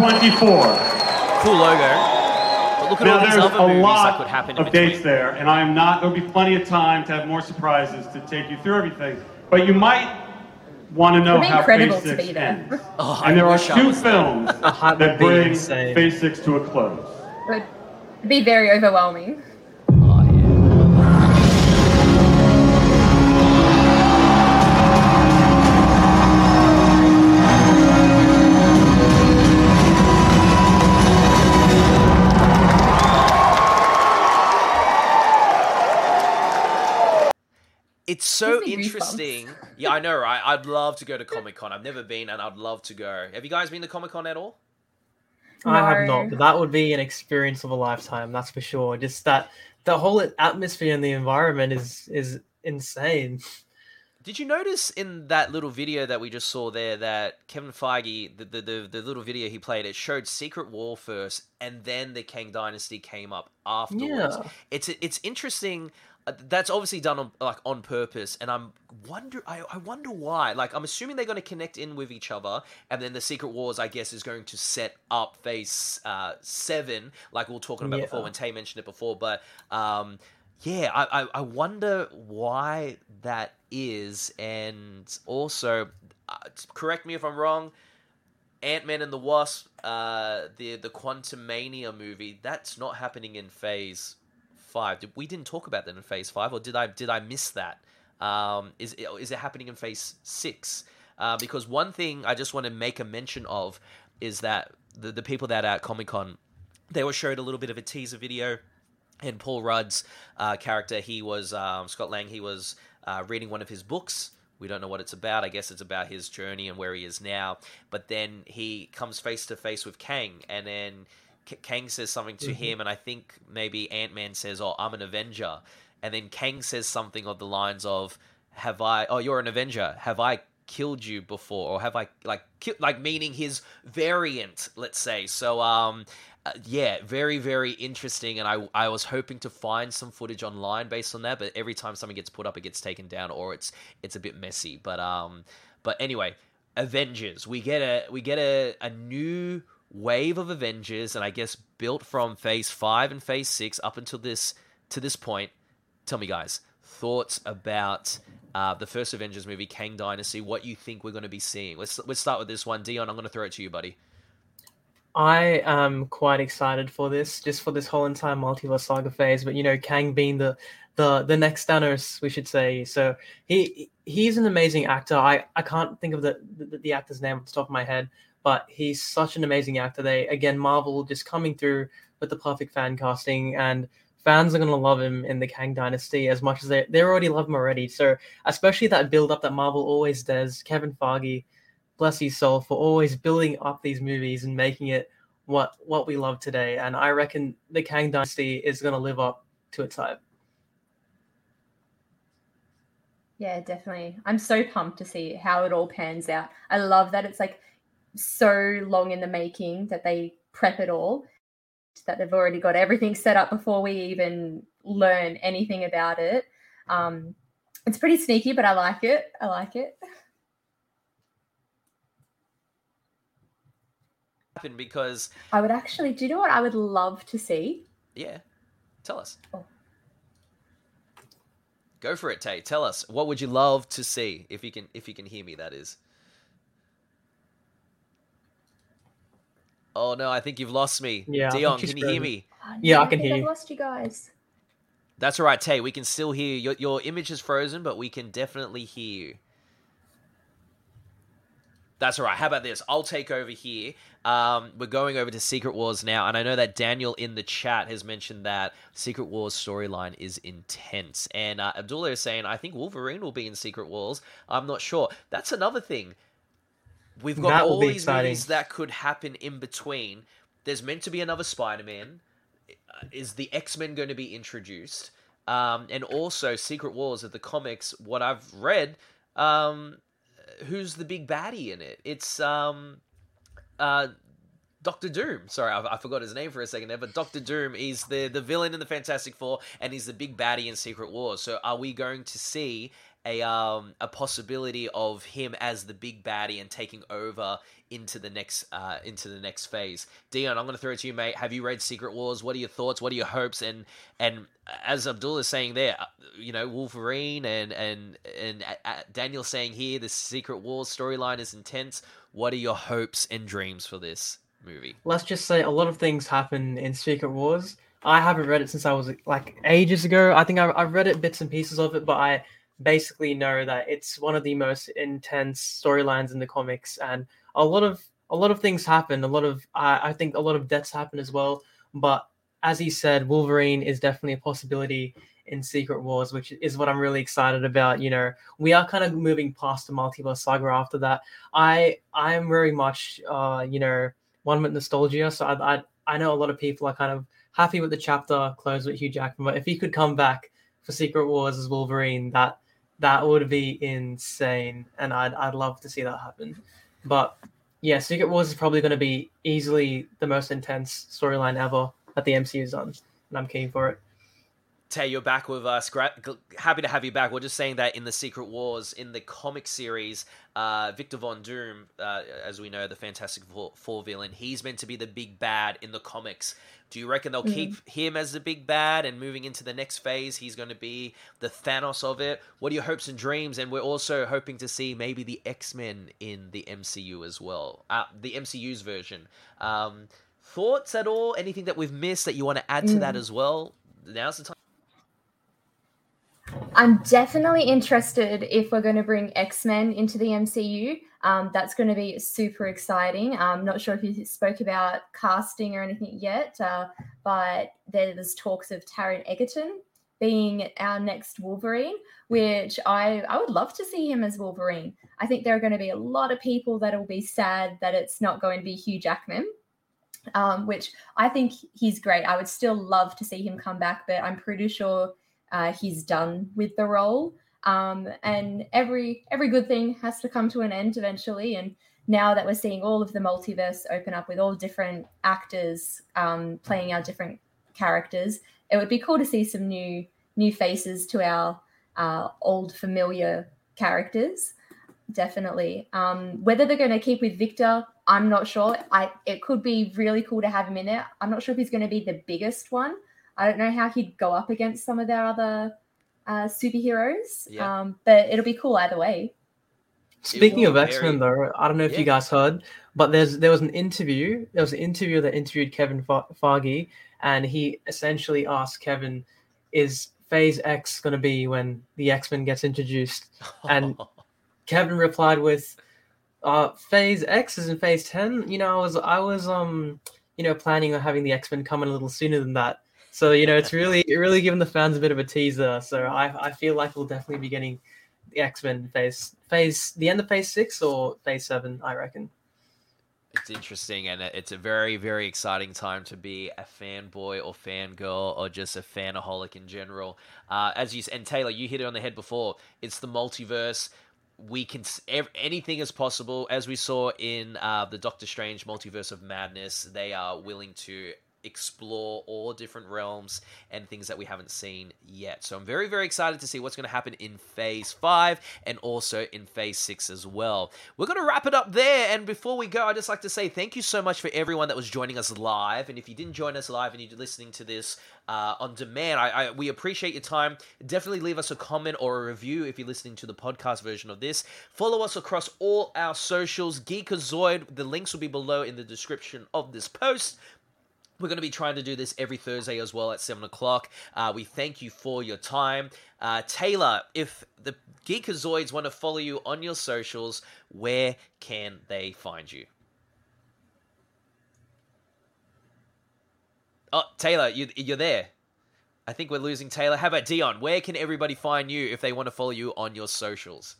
[SPEAKER 6] 2024.
[SPEAKER 2] cool logo. But look at
[SPEAKER 6] Now
[SPEAKER 2] all these
[SPEAKER 6] there's
[SPEAKER 2] other
[SPEAKER 6] a
[SPEAKER 2] movies
[SPEAKER 6] lot
[SPEAKER 2] that could happen in
[SPEAKER 6] of
[SPEAKER 2] between.
[SPEAKER 6] dates there, and I am not. There'll be plenty of time to have more surprises to take you through everything. But you might want to know
[SPEAKER 3] It'd be
[SPEAKER 6] how
[SPEAKER 3] incredible
[SPEAKER 6] Phase
[SPEAKER 3] to
[SPEAKER 6] Six
[SPEAKER 3] be there.
[SPEAKER 6] ends.
[SPEAKER 2] Oh, I
[SPEAKER 6] and there are two films
[SPEAKER 4] That
[SPEAKER 6] that
[SPEAKER 4] would be
[SPEAKER 6] bring
[SPEAKER 4] insane.
[SPEAKER 6] Phase Six to a close.
[SPEAKER 3] It would be very overwhelming.
[SPEAKER 2] It's so
[SPEAKER 3] Gives me goosebumps.
[SPEAKER 2] interesting. Yeah, I know, right? I'd love to go to Comic Con. I've never been, and I'd love to go. Have you guys been to Comic Con at all?
[SPEAKER 4] I have not, but that would be an experience of a lifetime. That's for sure. Just that the whole atmosphere and the environment is is insane.
[SPEAKER 2] Did you notice in that little video that we just saw there that Kevin Feige, the, the, the, the little video he played, it showed Secret War first, and then the Kang Dynasty came up afterwards.
[SPEAKER 4] Yeah.
[SPEAKER 2] It's it's interesting. Uh, That's obviously done on like on purpose, and I'm wonder I, I wonder why. Like I'm assuming they're going to connect in with each other, and then the Secret Wars, I guess, is going to set up Phase uh, Seven, like we were talking about
[SPEAKER 4] Yeah.
[SPEAKER 2] before when Tay mentioned it before. But um, yeah, I, I, I wonder why that is, and also, uh, correct me if I'm wrong. Ant Man and the Wasp, uh, the the Quantumania movie, that's not happening in Phase Five. Did, we didn't talk about that in Phase Five, or did I did I miss that? Um, is is it happening in Phase Six? Uh, because one thing I just want to make a mention of is that the the people that are at Comic Con, they were showed a little bit of a teaser video and Paul Rudd's uh, character, he was um, Scott Lang. He was uh, reading one of his books. We don't know what it's about. I guess it's about his journey and where he is now. But then he comes face to face with Kang, and then K- Kang says something to him, and I think maybe Ant Man says, "Oh, I'm an Avenger," and then Kang says something of the lines of, "Have I? Oh, you're an Avenger. Have I?" killed you before or have i like ki- like meaning his variant let's say so um uh, yeah, very very interesting, and I I was hoping to find some footage online based on that, but every time something gets put up, it gets taken down, or it's it's a bit messy. But um, but anyway, Avengers, we get a we get a a new wave of Avengers, and I guess built from Phase Five and Phase Six up until this to this point. Tell me, guys, thoughts about uh, the first Avengers movie, Kang Dynasty? What you think we're going to be seeing? Let's let's start with this one, Dion. I'm going to throw it to you, buddy.
[SPEAKER 4] I am quite excited for this, just for this whole entire multiverse saga phase. But you know, Kang being the the the next Thanos, we should say. So he he's an amazing actor. I I can't think of the the, the actor's name off the top of my head, but he's such an amazing actor. They again, Marvel just coming through with the perfect fan casting, and fans are gonna love him in the Kang Dynasty as much as they they already love him already. So especially that build up that Marvel always does. Kevin Feige bless his soul for always building up these movies and making it what what we love today. And I reckon the Kang Dynasty is to live up to its hype.
[SPEAKER 3] Yeah, definitely. I'm so pumped to see how it all pans out. I love that it's like so long in the making that they prep it all, that they've already got everything set up before we even learn anything about it. Um, it's pretty sneaky, but I like it. I like it.
[SPEAKER 2] Because
[SPEAKER 3] I would actually, do you know what I would love to see?
[SPEAKER 2] yeah, tell us.
[SPEAKER 3] Oh.
[SPEAKER 2] Go for it, Tay. Tell us what would you love to see if you can if you can hear me. That is. Oh no, I think you've lost me.
[SPEAKER 4] Yeah,
[SPEAKER 2] Dion, can you hear me?
[SPEAKER 3] Oh,
[SPEAKER 4] Yeah, I can
[SPEAKER 3] think
[SPEAKER 4] hear
[SPEAKER 3] I've
[SPEAKER 4] you.
[SPEAKER 3] lost you guys.
[SPEAKER 2] That's all right, Tay. We can still hear you. Your, your image is frozen, but we can definitely hear you. That's all right. How about this? I'll take over here. Um, we're going over to Secret Wars now, and I know that Daniel in the chat has mentioned that Secret Wars storyline is intense. And uh, Abdullah is saying, I think Wolverine will be in Secret Wars. I'm not sure. That's another thing. We've got
[SPEAKER 4] That
[SPEAKER 2] all these
[SPEAKER 4] exciting.
[SPEAKER 2] movies that could happen in between. There's meant to be another Spider-Man. Uh, Is the X-Men going to be introduced? Um, and also Secret Wars of the comics. What I've read, um, who's the big baddie in it? It's um, uh, Doctor Doom. Sorry, I, I forgot his name for a second there, but Doctor Doom is the the villain in the Fantastic Four, and he's the big baddie in Secret Wars. So, are we going to see a um a possibility of him as the big baddie and taking over into the next uh into the next phase? Dion, I'm going to throw it to you, mate. Have you read Secret Wars? What are your thoughts? What are your hopes? And and as Abdullah is saying there, uh, you know Wolverine and and and uh, uh, Daniel saying here, the Secret Wars storyline is intense. What are your hopes and dreams for this movie?
[SPEAKER 4] let's just say a lot of things happen in Secret Wars. I haven't read it since I was like ages ago. I think I, I've read it bits and pieces of it, but I basically know that it's one of the most intense storylines in the comics, and a lot of a lot of things happen. A lot of I I think a lot of deaths happen as well. But as he said, Wolverine is definitely a possibility in Secret Wars, which is what I'm really excited about. You know, we are kind of moving past the multiverse saga after that. I I'm very much uh, you know one with nostalgia. So I, I I know a lot of people are kind of happy with the chapter closed with Hugh Jackman, but if he could come back for Secret Wars as Wolverine, that that would be insane, and I'd I'd love to see that happen. But yeah, Secret Wars is probably going to be easily the most intense storyline ever that the MCU's done, and I'm keen for it.
[SPEAKER 2] Tay, you're back with us. Gra- gl- happy to have you back. We're just saying that in the Secret Wars, in the comic series, uh, Victor Von Doom, uh, as we know, the Fantastic Four, Four villain, he's meant to be the big bad in the comics. Do you reckon they'll keep him as the big bad and moving into the next phase, he's going to be the Thanos of it? What are your hopes and dreams? And we're also hoping to see maybe the X Men in the MCU as well, uh, the MCU's version. Um, thoughts at all? Anything that we've missed that you want to add to that as well? Now's the time.
[SPEAKER 3] I'm definitely interested if we're going to bring X Men into the MCU. Um, that's going to be super exciting. I'm not sure if you spoke about casting or anything yet, uh, but there's talks of Taron Egerton being our next Wolverine, which I, I would love to see him as Wolverine. I think there are going to be a lot of people that will be sad that it's not going to be Hugh Jackman. Um, which I think he's great. I would still love to see him come back, but I'm pretty sure uh, he's done with the role. Um, and every every good thing has to come to an end eventually. And now that we're seeing all of the multiverse open up with all different actors um, playing our different characters, it would be cool to see some new new faces to our uh, old familiar characters. Definitely. Um, whether they're going to keep with Victor, I'm not sure. I it could be really cool to have him in there. I'm not sure if he's going to be the biggest one. I don't know how he'd go up against some of their other uh, superheroes.
[SPEAKER 2] Yeah.
[SPEAKER 3] Um, but it'll be cool either way.
[SPEAKER 4] Speaking of X Men, though, I don't know if
[SPEAKER 2] Yeah.
[SPEAKER 4] you guys heard, but there's there was an interview. There was an interview that interviewed Kevin Fa- Feige, and he essentially asked Kevin, "Is Phase X going to be when the X Men gets introduced?" And Kevin replied with, uh, "Phase X is in Phase Ten. You know, I was I was um you know planning on having the X Men come in a little sooner than that. So you know, it's really really giving the fans a bit of a teaser. So I I feel like we'll definitely be getting the X Men phase phase the end of Phase Six or Phase Seven. I reckon.
[SPEAKER 2] It's interesting, and it's a very, very exciting time to be a fanboy or fangirl or just a fanaholic in general. Uh, as you and Taylor, you hit it on the head before. It's the multiverse. We can anything is possible, as we saw in uh, the Doctor Strange multiverse of madness. They are willing to explore all different realms and things that we haven't seen yet. So I'm very, very excited to see what's going to happen in Phase 5 and also in Phase 6 as well. We're going to wrap it up there. And before we go, I'd just like to say thank you so much for everyone that was joining us live. And if you didn't join us live and you're listening to this uh, on demand, I, I, we appreciate your time. Definitely leave us a comment or a review if you're listening to the podcast version of this. Follow us across all our socials, Geekazoid. The links will be below in the description of this post. We're going to be trying to do this every Thursday as well at 7 o'clock. Uh, we thank you for your time. Uh, Taylor, if the Geekazoids want to follow you on your socials, where can they find you? Oh, Taylor, you, you're there. I think we're losing Taylor. How about Dion? Where can everybody find you if they want to follow you on your socials?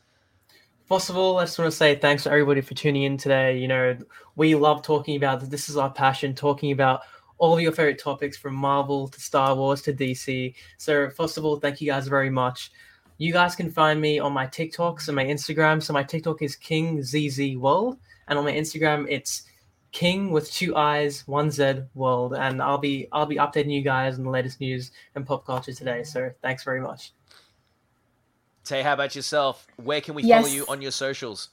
[SPEAKER 4] First of all, I just want to say thanks to everybody for tuning in today. You know, we love talking about this. This is our passion, talking about all of your favorite topics from Marvel to Star Wars to DC. So, first of all, thank you guys very much. You guys can find me on my TikToks and my Instagram. So, my TikTok is King ZZ World, and on my Instagram, it's King with two eyes, one Z World. And I'll be I'll be updating you guys on the latest news and pop culture today. So, thanks very much.
[SPEAKER 2] Tay, how about yourself? Where can we
[SPEAKER 3] Yes.
[SPEAKER 2] follow you on your socials?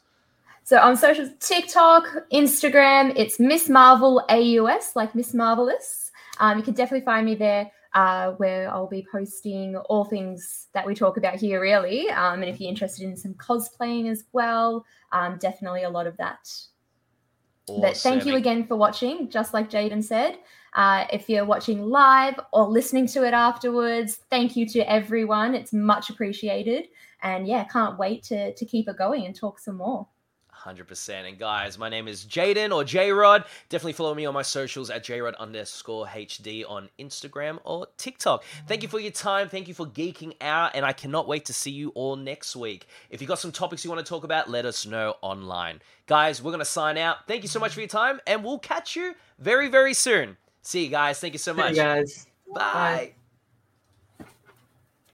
[SPEAKER 3] So on socials, TikTok, Instagram, it's Miss Marvel AUS, like Miss Marvelous. Um, you can definitely find me there, uh, where I'll be posting all things that we talk about here, really. Um, and if you're interested in some cosplaying as well, um, definitely a lot of that. But thank you again for watching. Just like Jaden said, uh, if you're watching live or listening to it afterwards, thank you to everyone. It's much appreciated. And yeah, can't wait to to keep it going and talk some more.
[SPEAKER 2] 100%. And guys, my name is Jaden or J-Rod. Definitely follow me on my socials at JRod underscore HD on Instagram or TikTok. Thank you for your time. Thank you for geeking out. And I cannot wait to see you all next week. If you've got some topics you want to talk about, let us know online. Guys, we're going to sign out. Thank you so much for your time. And we'll catch you very, very soon. See you guys. Thank you so much.
[SPEAKER 4] guys.
[SPEAKER 2] Bye.